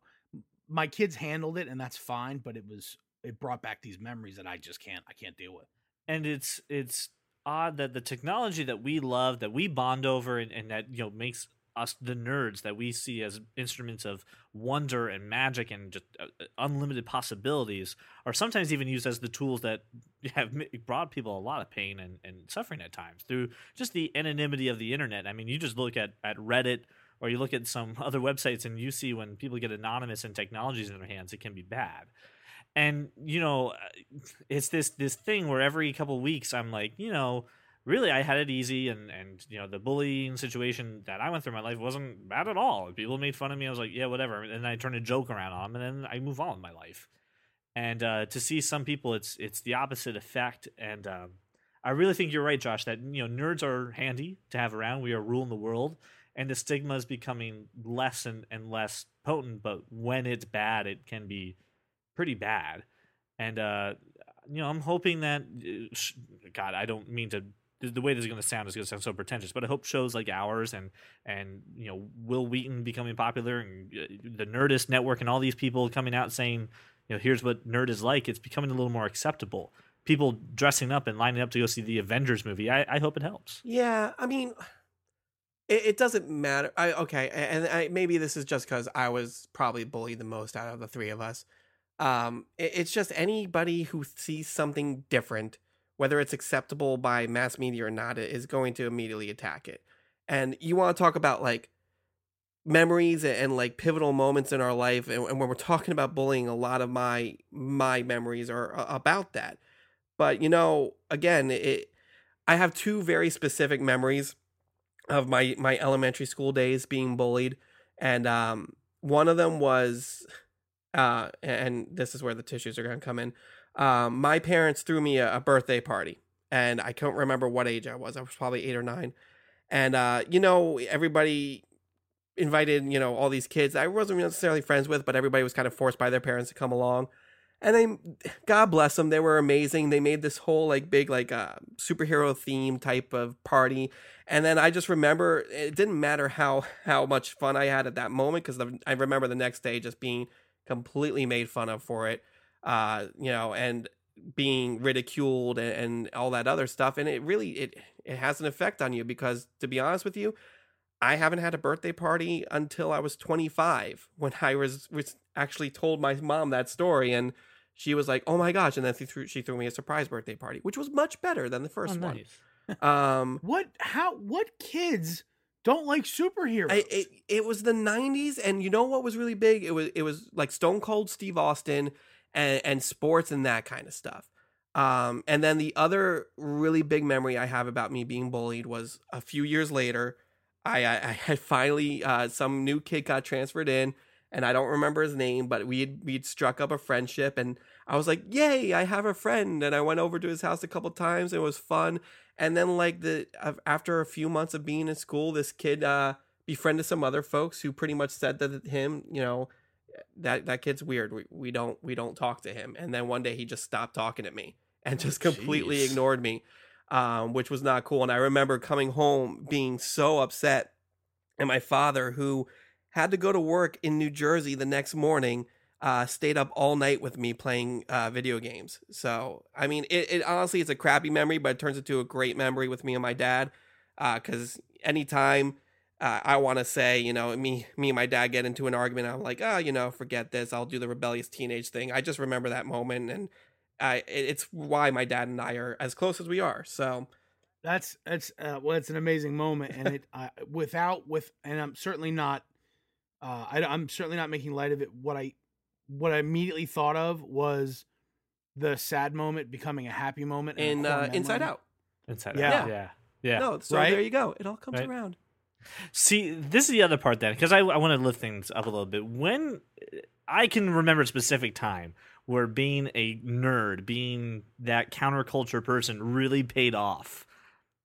my kids handled it and that's fine, but it was it brought back these memories that I just can't I can't deal with. And it's it's odd that the technology that we love that we bond over and, and that you know makes us the nerds that we see as instruments of wonder and magic and just uh, uh unlimited possibilities are sometimes even used as the tools that have brought people a lot of pain and, and suffering at times through just the anonymity of the internet. I mean, you just look at, at Reddit or you look at some other websites and you see when people get anonymous and technologies in their hands, it can be bad and you know it's this this thing where every couple weeks i'm like you know really i had it easy and and you know the bullying situation that i went through in my life wasn't bad at all. People made fun of me. I was like yeah whatever. And i turn a joke around on them and then i move on with my life. And uh, to see some people it's it's the opposite effect. And um, i really think you're right josh that you know nerds are handy to have around. We are ruling the world. And the stigma is becoming less and, and less potent but when it's bad it can be pretty bad. And uh, you know, I'm hoping that uh, God, I don't mean to the way this is going to sound is going to sound so pretentious, but I hope shows like ours and and you know Wil Wheaton becoming popular and uh, the Nerdist Network and all these people coming out saying, you know, here's what nerd is like. It's becoming a little more acceptable. People dressing up and lining up to go see the Avengers movie. I, I hope it helps. Yeah, I mean, it, it doesn't matter. I okay, and I, maybe this is just because I was probably bullied the most out of the three of us. Um, it, it's just anybody who sees something different, whether it's acceptable by mass media or not, is going to immediately attack it. And you want to talk about like memories and, like pivotal moments in our life, and, and, when we're talking about bullying, a lot of my my memories are about that. But you know, again, it I have two very specific memories of my my elementary school days being bullied, and um, one of them was uh, and this is where the tissues are going to come in. Um, my parents threw me a, a, birthday party, and I can't remember what age I was. I was probably eight or nine, and uh, you know, everybody invited you know all these kids I wasn't necessarily friends with, but everybody was kind of forced by their parents to come along. And they, God bless them, they were amazing. They made this whole like big like uh, superhero theme type of party, and then I just remember it didn't matter how how much fun I had at that moment because I remember the next day just being completely made fun of for it, uh, you know, and being ridiculed and, and all that other stuff. And it really it it has an effect on you because to be honest with you, I haven't had a birthday party until I was 25 when I was, was actually told my mom that story and she was like, "Oh my gosh!" And then she threw she threw me a surprise birthday party, which was much better than the first oh, nice. one. um, what? How? What kids don't like superheroes. I, it, it was the 90s and you know what was really big? It was it was like Stone Cold Steve Austin and, and sports and that kind of stuff. Um, and then the other really big memory I have about me being bullied was a few years later. I, I, I had finally uh, some new kid got transferred in, and I don't remember his name, but we would we'd struck up a friendship, and I was like, "Yay, I have a friend!" And I went over to his house a couple times. It was fun, and then like the after a few months of being in school, this kid uh, befriended some other folks who pretty much said that him, you know, that that kid's weird. We we don't we don't talk to him. And then one day he just stopped talking to me and just completely ignored me, um, which was not cool. And I remember coming home being so upset and my father, who had to go to work in New Jersey the next morning, uh, stayed up all night with me playing uh, video games. So, I mean, it, it honestly it's a crappy memory, but it turns into a great memory with me and my dad. Because uh, anytime uh, I want to say, you know, me, me and my dad get into an argument, I'm like, oh, you know, forget this. I'll do the rebellious teenage thing. I just remember that moment, and I, it's why my dad and I are as close as we are. So. That's that's uh, well, it's an amazing moment, and it uh, without with, and I'm certainly not, uh, I, I'm certainly not making light of it. What I what I immediately thought of was the sad moment becoming a happy moment in uh, Inside Out. Inside yeah. Out. Yeah. Yeah. No, so right? there you go. It all comes right? around. See, this is the other part then, because I, I want to lift things up a little bit. When I can remember a specific time where being a nerd, being that counterculture person really paid off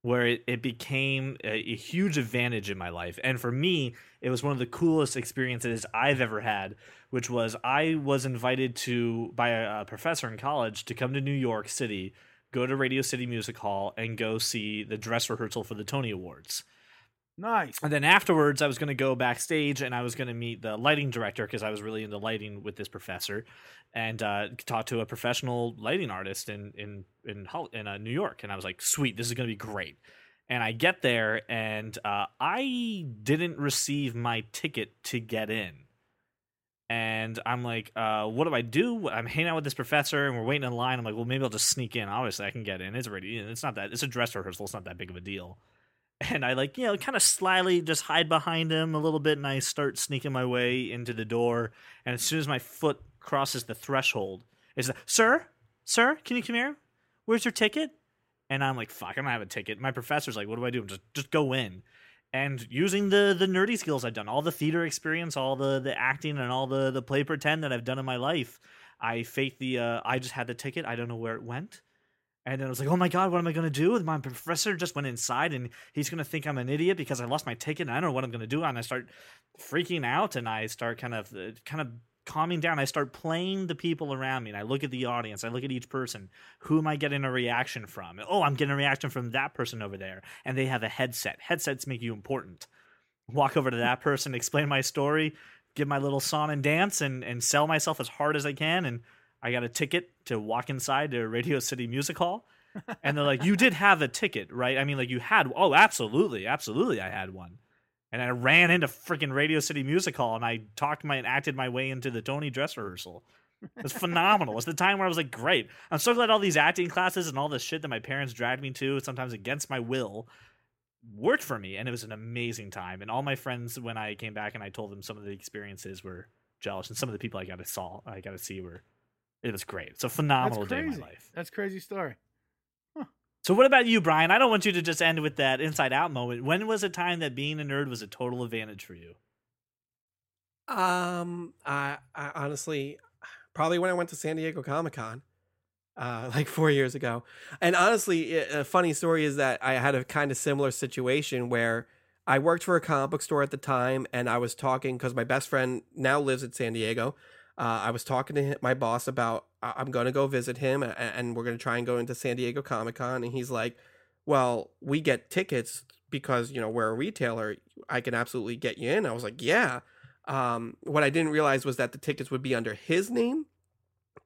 where it, it became a, a, huge advantage in my life. And for me, it was one of the coolest experiences I've ever had, which was I was invited to by a, a professor in college to come to New York City, go to Radio City Music Hall, and go see the dress rehearsal for the Tony Awards. Nice. And then afterwards, I was going to go backstage and I was going to meet the lighting director because I was really into lighting with this professor, and uh, talk to a professional lighting artist in in in in uh, New York. And I was like, "Sweet, this is going to be great." And I get there and uh, I didn't receive my ticket to get in. And I'm like, uh, what do I do? I'm hanging out with this professor and we're waiting in line. I'm like, well, maybe I'll just sneak in. Obviously, I can get in. It's already, it's not that, it's a dress rehearsal. It's not that big of a deal and I like you know kind of slyly just hide behind him a little bit, and I start sneaking my way into the door. And as soon as my foot crosses the threshold, is like, "Sir, sir, can you come here? Where's your ticket?" And I'm like, "Fuck, I don't have a ticket." My professor's like, "What do I do?" Just just go in. And using the the nerdy skills I've done, all the theater experience, all the the acting, and all the the play pretend that I've done in my life, I faked the. Uh, I just had the ticket. I don't know where it went and then I was like, oh my God, what am I going to do? My professor just went inside and he's going to think I'm an idiot because I lost my ticket and I don't know what I'm going to do. And I start freaking out and I start kind of, uh, kind of calming down. I start playing the people around me and I look at the audience. I look at each person. Who am I getting a reaction from? Oh, I'm getting a reaction from that person over there. And they have a headset. Headsets make you important. Walk over to that person, explain my story, give my little song and dance and, and sell myself as hard as I can. And I got a ticket to walk inside to Radio City Music Hall. And they're like, You did have a ticket, right? I mean, like, you had, oh, absolutely, absolutely, I had one. And I ran into freaking Radio City Music Hall and I talked my and acted my way into the Tony dress rehearsal. It was phenomenal. It's the time where I was like, great. I'm so glad all these acting classes and all this shit that my parents dragged me to, sometimes against my will, worked for me. And it was an amazing time. And all my friends, when I came back and I told them some of the experiences, were jealous. And some of the people I got to saw, I got to see were it was great. It's a phenomenal day in my life. That's crazy story. Huh. So what about you, Brian? I don't want you to just end with that inside out moment. When was a time that being a nerd was a total advantage for you? Um, I, I honestly probably when I went to San Diego Comic Con, uh, like four years ago. And honestly, a funny story is that I had a kind of similar situation where I worked for a comic book store at the time, and I was talking because my best friend now lives in San Diego, uh, I was talking to him, my boss about I'm going to go visit him and, and we're going to try and go into San Diego Comic Con. And he's like, well, we get tickets because, you know, we're a retailer. I can absolutely get you in. I was like, yeah. Um, what I didn't realize was that the tickets would be under his name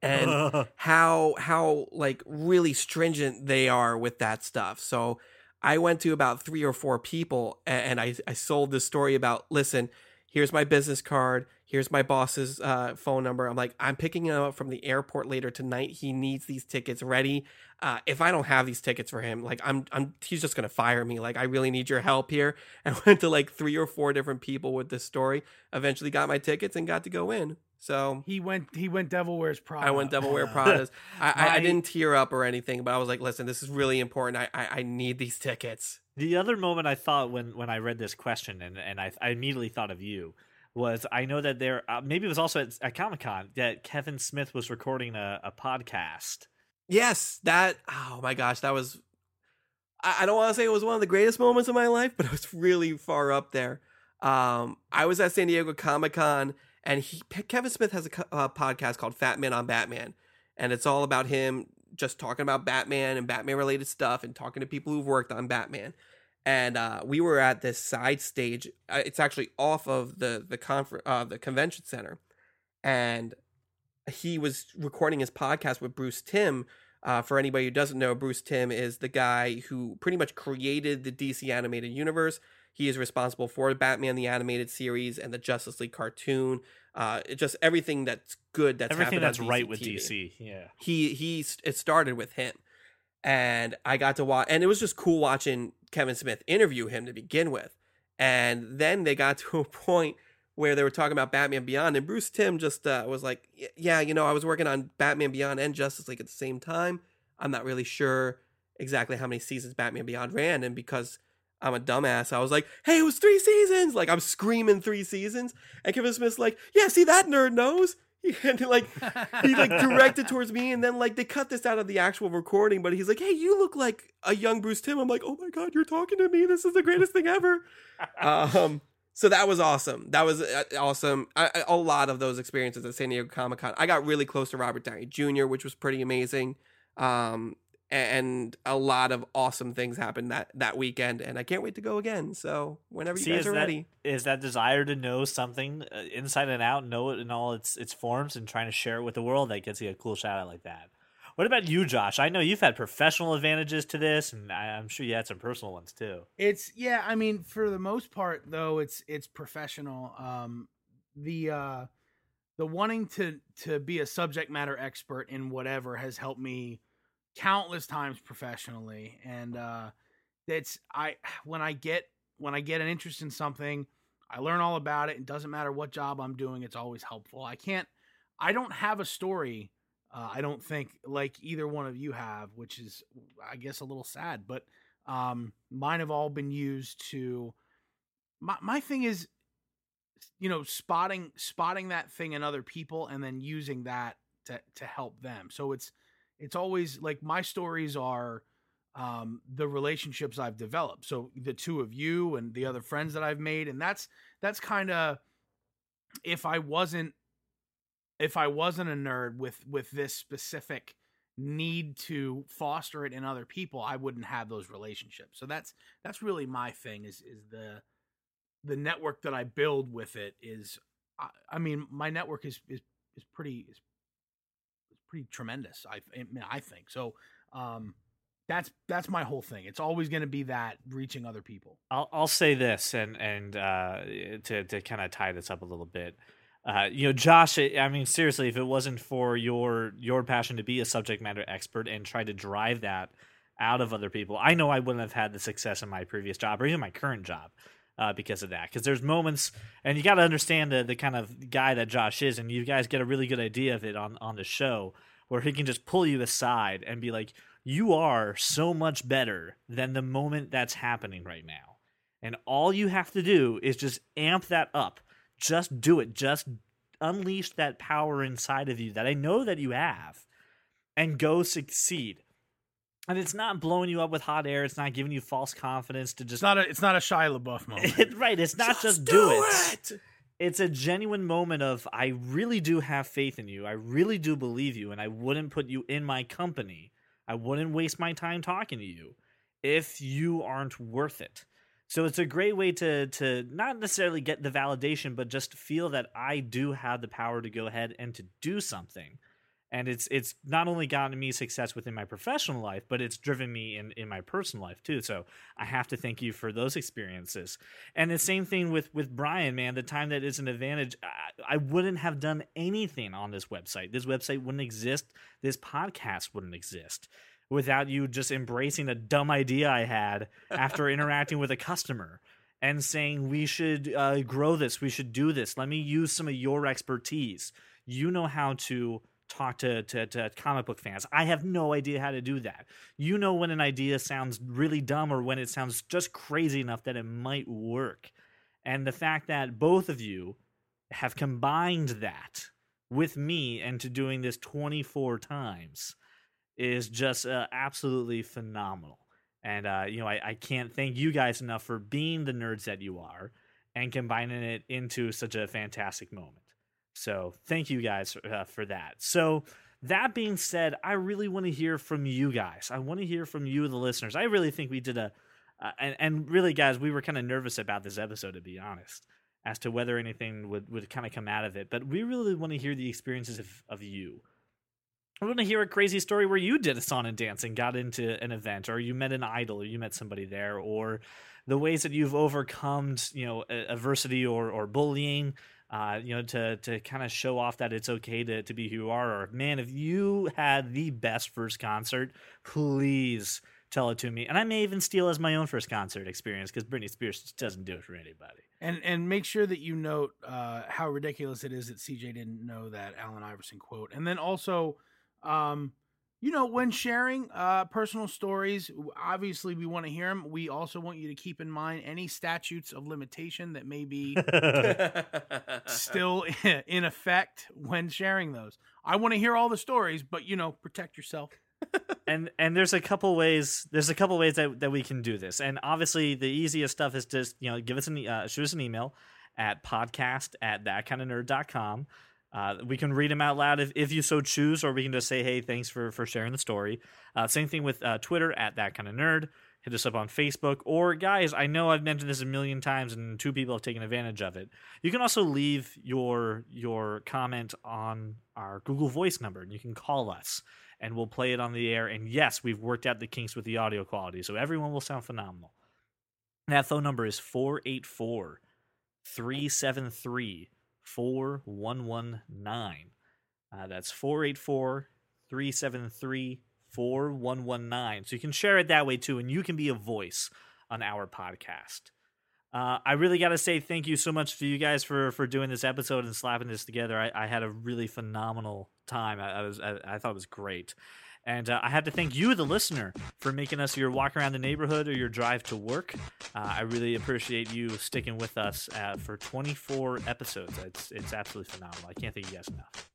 and how, how like really stringent they are with that stuff. So I went to about three or four people and I, I sold this story about, listen, here's my business card here's my boss's uh, phone number. I'm like, I'm picking him up from the airport later tonight. He needs these tickets ready. Uh, if I don't have these tickets for him, like I'm, I'm, he's just gonna fire me. Like I really need your help here. And I went to like three or four different people with this story. Eventually got my tickets and got to go in. So he went, he went Devil Wears Prada. I went Devil Wear Prada. I, I, I, didn't tear up or anything, but I was like, listen, this is really important. I, I, I need these tickets. The other moment I thought when when I read this question and and I, I immediately thought of you was I know that there uh, maybe it was also at, at Comic Con that Kevin Smith was recording a, a podcast. Yes, that oh my gosh, that was I, I don't want to say it was one of the greatest moments of my life, but it was really far up there. Um, I was at San Diego Comic Con, and he Kevin Smith has a, a podcast called Fat Man on Batman, and it's all about him just talking about Batman and Batman related stuff and talking to people who've worked on Batman. And uh, we were at this side stage. Uh, it's actually off of the the confer- uh, the convention center, and he was recording his podcast with Bruce Timm. Uh, for anybody who doesn't know, Bruce Timm is the guy who pretty much created the DC animated universe. He is responsible for Batman the animated series and the Justice League cartoon. Uh, just everything that's good. That's Everything that's right with DC. Yeah. he he it started with him and i got to watch and it was just cool watching kevin smith interview him to begin with. And then they got to a point where they were talking about batman beyond and bruce timm just uh, was like yeah you know i was working on batman beyond and justice league at the same time. I'm not really sure exactly how many seasons batman beyond ran and because i'm a dumbass i was like hey it was three seasons! Like i'm screaming three seasons. And kevin smith's like yeah see that nerd knows and like he like directed towards me and then like they cut this out of the actual recording but he's like hey you look like a young bruce timm i'm like oh my god you're talking to me? This is the greatest thing ever. Um so that was awesome. That was uh, awesome. I- a lot of those experiences at san diego comic-con. I got really close to robert downey jr which was pretty amazing. Um and a lot of awesome things happened that that weekend and i can't wait to go again so whenever you See, guys is are that- ready Is that desire to know something uh, inside and out, know it in all its its forms, and trying to share it with the world that gets you a cool shout out like that? What about you, Josh? I know you've had professional advantages to this, and I, I'm sure you had some personal ones too. It's yeah, I mean for the most part though it's it's professional. Um the uh the wanting to to be a subject matter expert in whatever has helped me countless times professionally and uh that's I when I get when I get an interest in something, I learn all about it. It doesn't matter what job I'm doing, it's always helpful. I can't I don't have a story uh, I don't think like either one of you have, which is I guess a little sad, but um, mine have all been used to. My my thing is, you know, spotting spotting that thing in other people and then using that to to help them. So it's it's always like my stories are um, the relationships I've developed. So the two of you and the other friends that I've made, and that's that's kind of if I wasn't if I wasn't a nerd with with this specific need to foster it in other people, I wouldn't have those relationships. So that's that's really my thing is is the the network that I build with it is I, I mean my network is is is pretty is, pretty tremendous. I I, mean, I think so. Um, that's that's my whole thing. It's always going to be that reaching other people. I'll I'll say this, and and uh, to to kind of tie this up a little bit. Uh, you know, Josh. I mean, seriously, if it wasn't for your your passion to be a subject matter expert and try to drive that out of other people, I know I wouldn't have had the success in my previous job or even my current job uh, because of that. Because there's moments, and you got to understand the the kind of guy that Josh is, and you guys get a really good idea of it on on the show where he can just pull you aside and be like, "You are so much better than the moment that's happening right now." And all you have to do is just amp that up. Just do it. Just unleash that power inside of you that I know that you have and go succeed. And it's not blowing you up with hot air. It's not giving you false confidence to It's just not a it's not a Shia LaBeouf moment. it, right. It's not just, do, it. It's a genuine moment of I really do have faith in you. I really do believe you, and I wouldn't put you in my company. I wouldn't waste my time talking to you if you aren't worth it. So it's a great way to to not necessarily get the validation, but just feel that I do have the power to go ahead and to do something. And it's it's not only gotten me success within my professional life, but it's driven me in, in my personal life too. So I have to thank you for those experiences. And the same thing with with Brian, man. The time that is an advantage, I, I wouldn't have done anything on this website. This website wouldn't exist. This podcast wouldn't exist without you just embracing a dumb idea I had after interacting with a customer and saying we should uh, grow this, we should do this. Let me use some of your expertise. You know how to talk to, to, to comic book fans. I have no idea how to do that. You know when an idea sounds really dumb or when it sounds just crazy enough that it might work. And the fact that both of you have combined that with me into doing this 24 times is just uh, absolutely phenomenal. And, uh, you know, I, I can't thank you guys enough for being the nerds that you are and combining it into such a fantastic moment. So thank you guys uh, for that. So that being said, I really want to hear from you guys. I want to hear from you, the listeners. I really think we did a Uh, and and really, guys, we were kind of nervous about this episode, to be honest, as to whether anything would would kind of come out of it. But we really want to hear the experiences of of you. I want to hear a crazy story where you did a song and dance and got into an event, or you met an idol, or you met somebody there, or the ways that you've overcome, you know, adversity or or bullying uh, you know, to to kind of show off that it's okay to to be who you are. Or man, if you had the best first concert, please tell it to me. And I may even steal as my own first concert experience because Britney Spears doesn't do it for anybody. And and make sure that you note uh, how ridiculous it is that CJ didn't know that Allen Iverson quote. And then also, um, you know, when sharing uh, personal stories, obviously we want to hear them. We also want you to keep in mind any statutes of limitation that may be still in effect when sharing those. I want to hear all the stories, but you know, protect yourself. and and there's a couple ways there's a couple ways that, that we can do this and obviously the easiest stuff is just you know give us an uh, shoot us an email at podcast at thatkindofnerd.com uh, we can read them out loud if, if you so choose, or we can just say, hey, thanks for, for sharing the story. Uh, same thing with uh, Twitter at that kind of nerd. Hit us up on Facebook. Or, guys, I know I've mentioned this a million times and two people have taken advantage of it. You can also leave your your comment on our Google Voice number and you can call us and we'll play it on the air. And yes, we've worked out the kinks with the audio quality, so everyone will sound phenomenal. That phone number is 484 373 4119. Uh, that's 484 373 4119. So you can share it that way too, and you can be a voice on our podcast. Uh, I really got to say thank you so much to you guys for for doing this episode and slapping this together. I, I had a really phenomenal time. I, I was I, I, thought it was great. And uh, I have to thank you, the listener, for making us your walk around the neighborhood or your drive to work. Uh, I really appreciate you sticking with us uh, for 24 episodes. It's, it's absolutely phenomenal. I can't thank you guys enough.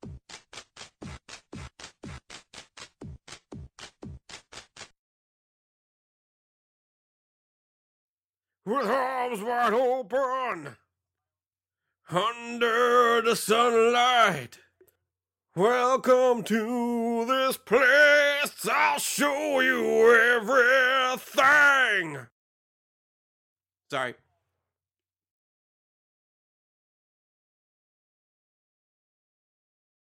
With arms wide open, under the sunlight. Welcome to this place. I'll show you everything. Sorry.